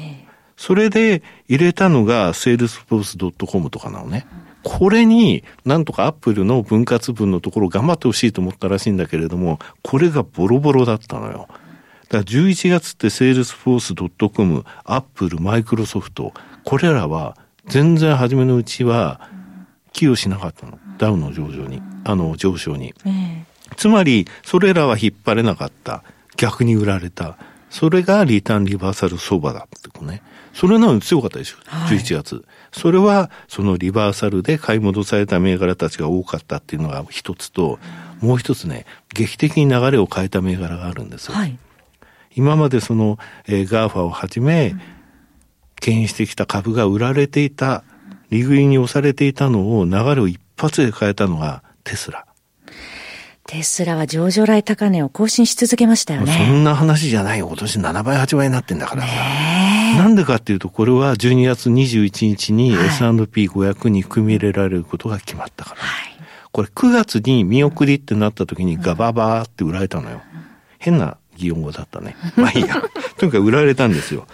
それで入れたのが、 Salesforce .com とかなのね。これに、なんとかアップルの分割分のところ頑張ってほしいと思ったらしいんだけれども、これがボロボロだったのよ。だから11月ってセールスフォース .com、アップル、マイクロソフト、これらは全然初めのうちは寄与しなかったの。ダウの上場に、あの上昇に。つまり、それらは引っ張れなかった。逆に売られた。それがリターンリバーサル相場だってこね。それなのに強かったでしょ。はい、11月。それは、そのリバーサルで買い戻された銘柄たちが多かったっていうのが一つと、もう一つね、劇的に流れを変えた銘柄があるんですよ。はい、今までその、えー、 GAFA をはじめ、牽引してきた株が売られていた、利食いに押されていたのを流れを一発で変えたのがテスラ。テスラは上場来高値を更新し続けましたよね。そんな話じゃないよ。今年7倍、8倍になってんだからさ。なんでかっていうと、これは12月21日に S&P500 に組み入れられることが決まったから。はい、これ9月に見送りってなった時にガババーって売られたのよ。変な擬音語だったね。まあいいや。とにかく売られたんですよ。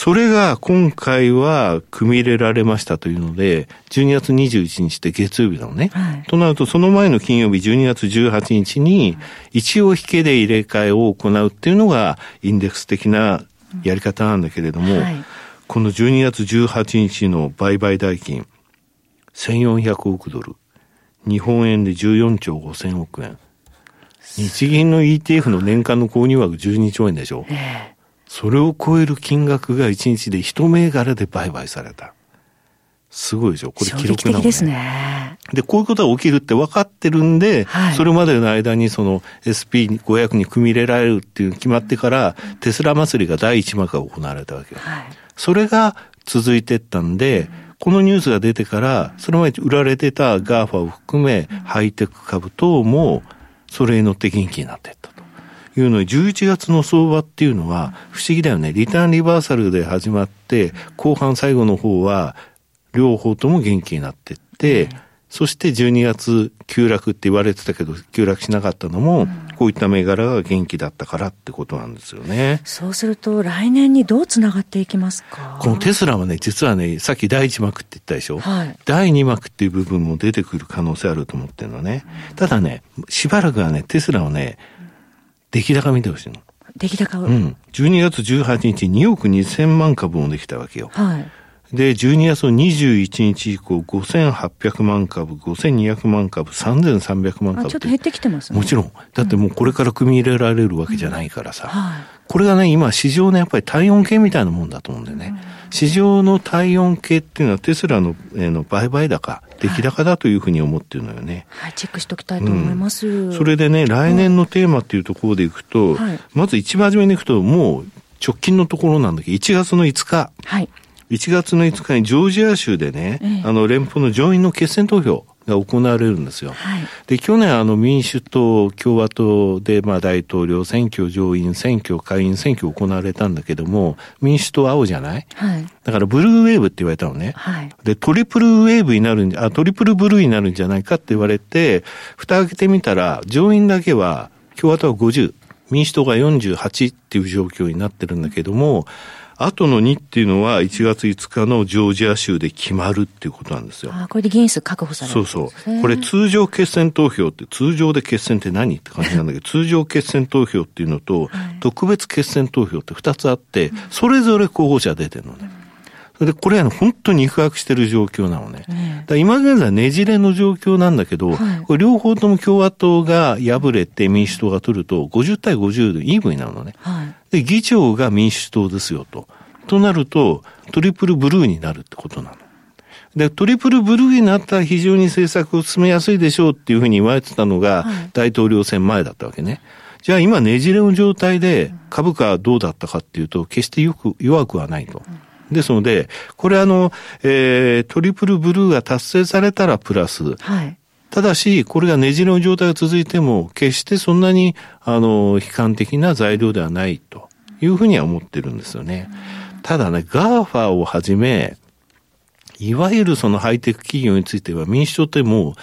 それが今回は組み入れられましたというので、12月21日って月曜日なのね。はい、となると、その前の金曜日12月18日に、一応引けで入れ替えを行うっていうのが、インデックス的なやり方なんだけれども、はい、この12月18日の売買代金、1400億ドル。日本円で14兆5000億円。日銀の ETF の年間の購入枠12兆円でしょ。えーそれを超える金額が1日で一銘柄で売買された。すごいでしょ？これ記録なの、ね、ですね。で、こういうことが起きるって分かってるんで、はい、それまでの間にその SP500 に組み入れられるっていう決まってから、テスラ祭りが第一幕が行われたわけよ。はい、それが続いてったんで、このニュースが出てから、その前に売られてた GAFA を含め、ハイテク株等も、それに乗って元気になっていった。いうのに、11月の相場っていうのは不思議だよね。リターンリバーサルで始まって、後半最後の方は、両方とも元気になってって、そして12月急落って言われてたけど、急落しなかったのも、こういった銘柄が元気だったからってことなんですよね。そうすると、来年にどうつながっていきますか？このテスラはね、実はね、さっき第1幕って言ったでしょ、はい、第2幕っていう部分も出てくる可能性あると思ってるのね。ただね、しばらくはね、テスラをね、出来高見てほしいの。出来高うん。12月18日2億2000万株もできたわけよ。はい。で、12月の21日以降、5800万株、5200万株、3300万株。ちょっと減ってきてますね。もちろん。だってもうこれから組み入れられるわけじゃないからさ。うんはい、これがね、今市場のやっぱり体温計みたいなもんだと思うんだよね。うん、市場の体温計っていうのはテスラの,、えー、の売買高、出来高だというふうに思ってるのよね。はい、チェックしておきたいと思います。うん、それでね、来年のテーマっていうところでいくと、はい、まず一番初めにいくと、もう直近のところなんだけ？ど、1月の5日。はい。1月の5日にジョージア州でね、ええ、あの連邦の上院の決選投票が行われるんですよ。はい、で、去年あの民主党、共和党でまあ大統領選挙、上院選挙、下院選挙行われたんだけども、民主党青じゃない、はい、だからブルーウェーブって言われたのね。はい、で、トリプルウェーブになるんじゃ、あ、トリプルブルーになるんじゃないかって言われて、蓋開けてみたら、上院だけは共和党は50、民主党が48っていう状況になってるんだけども、あとの2っていうのは1月5日のジョージア州で決まるっていうことなんですよ。あこれで議員数確保される、ね、そうそう。これ通常決選投票って、通常で決選って何って感じなんだけど、通常決選投票っていうのと、特別決選投票って2つあって、それぞれ候補者出てるのね。で、これは本当に肉薄してる状況なのね。だ今現在ねじれの状況なんだけど、はい、これ両方とも共和党が敗れて民主党が取ると、50対50でイーブンになるのね。はいで、議長が民主党ですよと。となると、トリプルブルーになるってことなの。で、トリプルブルーになったら非常に政策を進めやすいでしょうっていうふうに言われてたのが、大統領選前だったわけね。じゃあ今ねじれの状態で株価はどうだったかっていうと、決してよく弱くはないと。ですので、これあの、えー、トリプルブルーが達成されたらプラス、はい、ただし、これがねじれの状態が続いても、決してそんなに、あの、悲観的な材料ではないというふうには思ってるんですよね。ただね、 GAFA をはじめ、いわゆるそのハイテク企業については民主党ってもう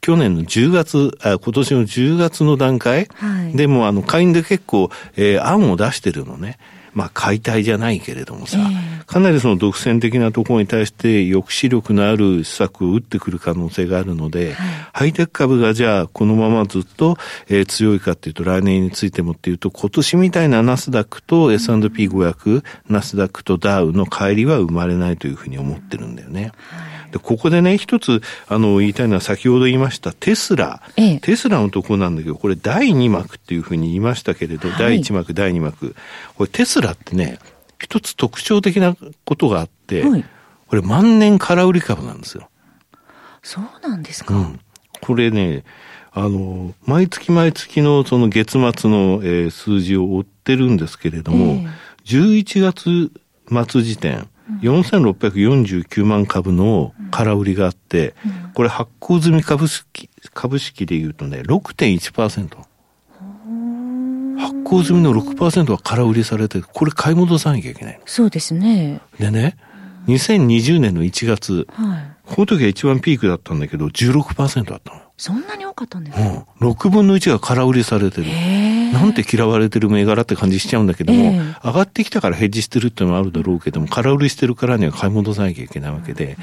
去年の10月、あ今年の10月の段階、はい、でもあの下院で結構、えー、案を出してるのね。まあ解体じゃないけれどもさ、えー、かなりその独占的なところに対して抑止力のある施策を打ってくる可能性があるので、はい、ハイテク株がじゃあこのままずっと、えー、強いかっていうと来年についてもっていうと今年みたいなナスダックと S&P500、うん、ナスダックとダウの乖離は生まれないというふうに思ってるんだよね。はいで、ここでね、一つ、あの、言いたいのは先ほど言いましたテスラ。ええ、テスラのところなんだけど、これ第2幕っていうふうに言いましたけれど、はい、第1幕、第2幕。これテスラってね、一つ特徴的なことがあって、はい、これ万年空売り株なんですよ。そうなんですか、うん、これね、あの、毎月毎月のその月末の、えー、数字を追ってるんですけれども、えー、11月末時点、4649万株の空売りがあって、これ発行済み株式、株式で言うとね、6.1%。発行済みの6%は空売りされてこれ買い戻さなきゃいけないそうですね。でね、2020年の1月、はい、この時は一番ピークだったんだけど、16%だったの。そんなに多かったんですか、うん、6分の1が空売りされてる。なんて嫌われてる銘柄って感じしちゃうんだけども、上がってきたからヘッジしてるってのもあるだろうけども、空売りしてるからには買い戻さなきゃいけないわけで、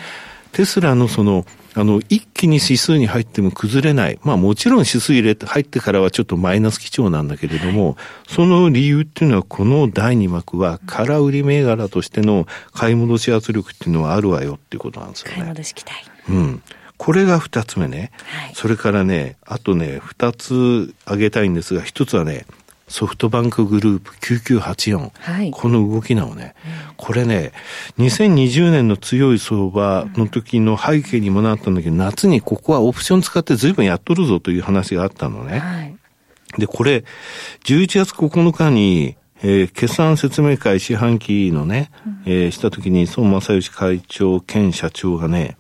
テスラのその、あの、一気に指数に入っても崩れない。まあもちろん指数入れて入ってからはちょっとマイナス基調なんだけれども、その理由っていうのはこの第2幕は空売り銘柄としての買い戻し圧力っていうのはあるわよっていうことなんですよね。買い戻し期待。うん。これが二つ目ね。はい、それからね、あとね、二つ挙げたいんですが、一つはね、ソフトバンクグループ9984、はい、この動きなのね、うん、これね、2020年の強い相場の時の背景にもなったんだけど、夏にここはオプション使って随分やっとるぞという話があったのね。はい、で、これ、11月9日に、えー、決算説明会四半期のね、えー、した時に孫正義会長兼社長がね、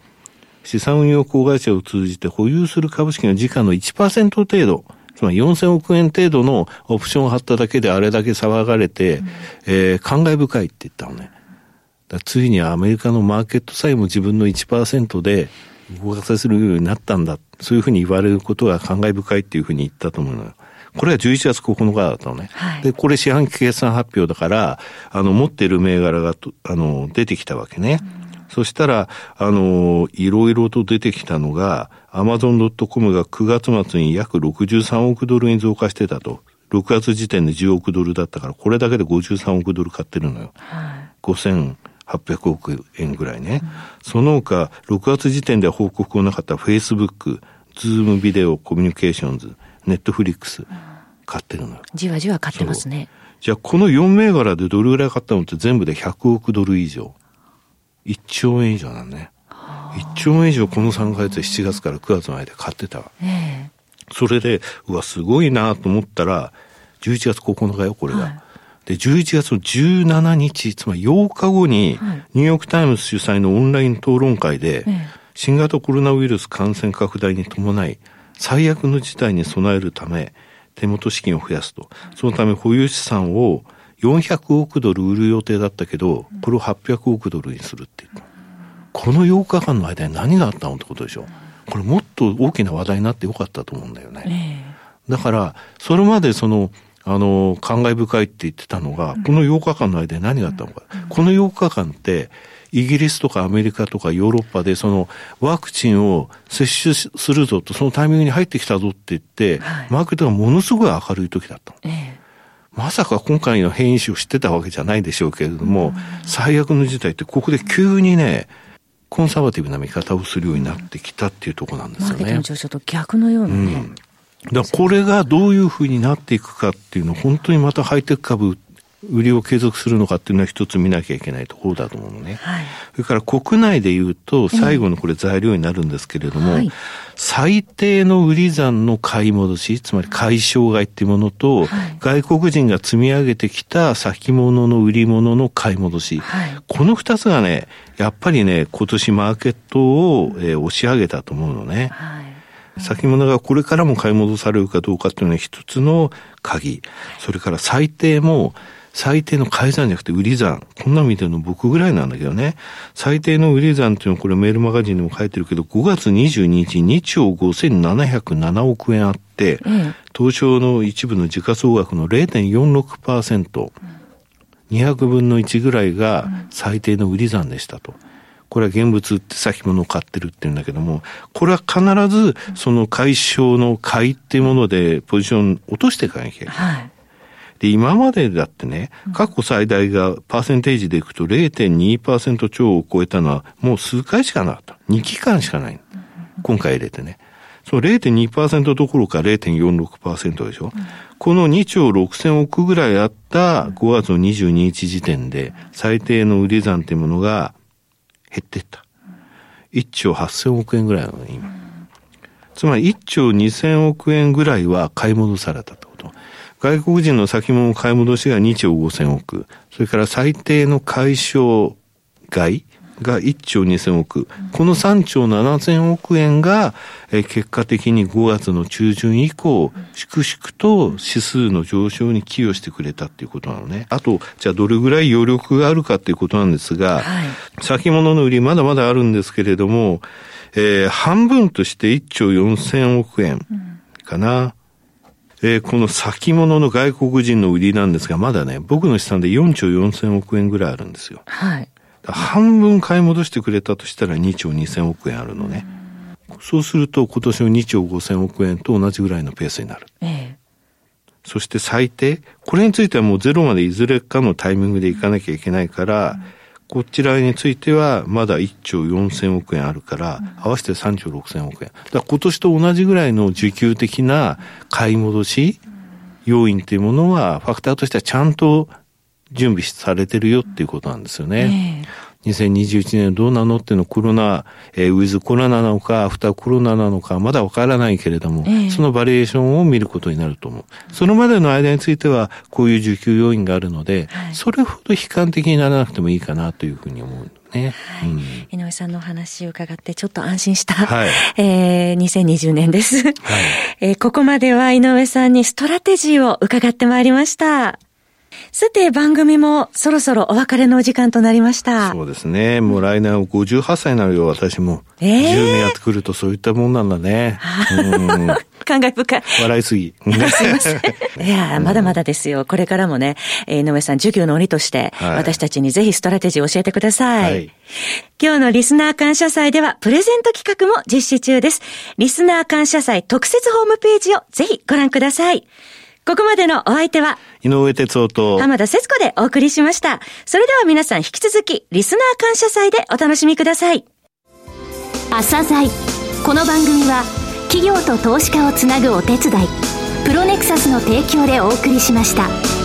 資産運用子会社を通じて保有する株式の時価の1%程度、つまり4000億円程度のオプションを貼っただけであれだけ騒がれて、うん、えー、感慨深いって言ったのね。ついにアメリカのマーケットさえも自分の1%で動かさせるようになったんだ。そういうふうに言われることが感慨深いっていうふうに言ったと思うのよ。これは11月9日だったのね。はい、で、これ四半期決算発表だから、あの、持っている銘柄があの、出てきたわけね。うんそしたら、あの、いろいろと出てきたのが、アマゾンドットコムが9月末に約63億ドルに増加してたと。6月時点で10億ドルだったから、これだけで53億ドル買ってるのよ。はい、5800億円ぐらいね。うん、その他、6月時点では報告をなかったフェイスブック、ズームビデオコミュニケーションズ、ネットフリックス、買ってるのよ。じわじわ買ってますね。じゃあ、この4銘柄でどれぐらい買ったのって全部で100億ドル以上。1兆円以上なんね。1兆円以上この3ヶ月7月から9月の間買ってたわ。それで、うわ、すごいなと思ったら、11月9日よ、これが。はい、で、11月の17日、つまり8日後に、ニューヨークタイムズ主催のオンライン討論会で、新型コロナウイルス感染拡大に伴い、最悪の事態に備えるため、手元資金を増やすと。そのため保有資産を400億ドル売る予定だったけど、これを800億ドルにするって言った。この8日間の間に何があったのってことでしょ。これもっと大きな話題になってよかったと思うんだよね。だから、それまでその、あの、感慨深いって言ってたのが、この8日間の間に何があったのか。この8日間って、イギリスとかアメリカとかヨーロッパでそのワクチンを接種するぞと、そのタイミングに入ってきたぞって言って、マーケットがものすごい明るい時だったの。えまさか今回の変異種を知ってたわけじゃないでしょうけれども、最悪の事態ってここで急にね、コンサバティブな見方をするようになってきたっていうところなんですよね。と逆のようなね。うんだこれがどういうふうになっていくかっていうのを本当にまたハイテク株売りを継続するのかっていうのは一つ見なきゃいけないところだと思うのね。はい、それから国内で言うと、最後のこれ材料になるんですけれども、はい、最低の売り算の買い戻し、つまり買い障害っていうものと、はい、外国人が積み上げてきた先物の売り物の買い戻し、この二つがね、やっぱりね、今年マーケットを、えー、押し上げたと思うのね。先物がこれからも買い戻されるかどうかっていうのは一つの鍵。それから最低も最低の買い算じゃなくて売り算。こんなの見てるの僕ぐらいなんだけどね。最低の売り算っていうのはこれメールマガジンでも書いてるけど、5月22日2兆5707億円あって、東証の一部の時価総額の0.46%、200分の1ぐらいが最低の売り算でしたと。これは現物って先物を買ってるって言うんだけども、これは必ずその解消の買いっていうものでポジション落としていかなきゃいけない。はいで、今までだってね、過去最大がパーセンテージでいくと0.2%超を超えたのはもう数回しかなかった。2期間しかない。今回入れてね。その0.2%どころか0.46%でしょ、う、この2兆6000億ぐらいあった5月の22日時点で最低の売り算っていうものが減っていった。1兆8000億円ぐらいなの、今。つまり1兆2000億円ぐらいは買い戻されたと。外国人の先物買い戻しが2兆5000億。それから最低の解消外が1兆2000億。この3兆7000億円が、え結果的に5月の中旬以降、粛々と指数の上昇に寄与してくれたっていうことなのね。あと、じゃあどれぐらい余力があるかっていうことなんですが、はい、先物の売りまだまだあるんですけれども、えー、半分として1兆4000億円かな。えー、この先物の外国人の売りなんですが、まだね、僕の資産で4兆4千億円ぐらいあるんですよ。はい。半分買い戻してくれたとしたら2兆2千億円あるのね。そうすると今年の2兆5千億円と同じぐらいのペースになる。ええ。そして最低、これについてはもうゼロまでいずれかのタイミングでいかなきゃいけないから、うんこちらについてはまだ1兆4000億円あるから、合わせて3兆6000億円。だから今年と同じぐらいの需給的な買い戻し要因というものは、ファクターとしてはちゃんと準備されてるよっていうことなんですよね。2021年どうなのっていうのコロナ、えー、ウィズコロナなのか、アフターコロナなのか、まだわからないけれども、えー、そのバリエーションを見ることになると思う。そのまでの間については、こういう需給要因があるので、はい、それほど悲観的にならなくてもいいかなというふうに思う。ね。はい、うん、井上さんのお話を伺ってちょっと安心した、はい、えー、2020年です、はいえー。ここまでは井上さんにストラテジーを伺ってまいりました。さて、番組もそろそろお別れのお時間となりました。そうですね。もう来年58歳になるよ、私も。ええー、10年やってくるとそういったもんなんだね。うん 感慨深い。笑いすぎ。すいません。いや、まだまだですよ。これからもね、井上さん、授業の鬼として、私たちにぜひストラテジーを教えてください。はい、今日のリスナー感謝祭では、プレゼント企画も実施中です。リスナー感謝祭特設ホームページをぜひご覧ください。ここまでのお相手は、井上哲夫と、浜田節子でお送りしました。それでは皆さん引き続き、リスナー感謝祭でお楽しみください。朝鮮この番組は、企業と投資家をつなぐお手伝い、プロネクサスの提供でお送りしました。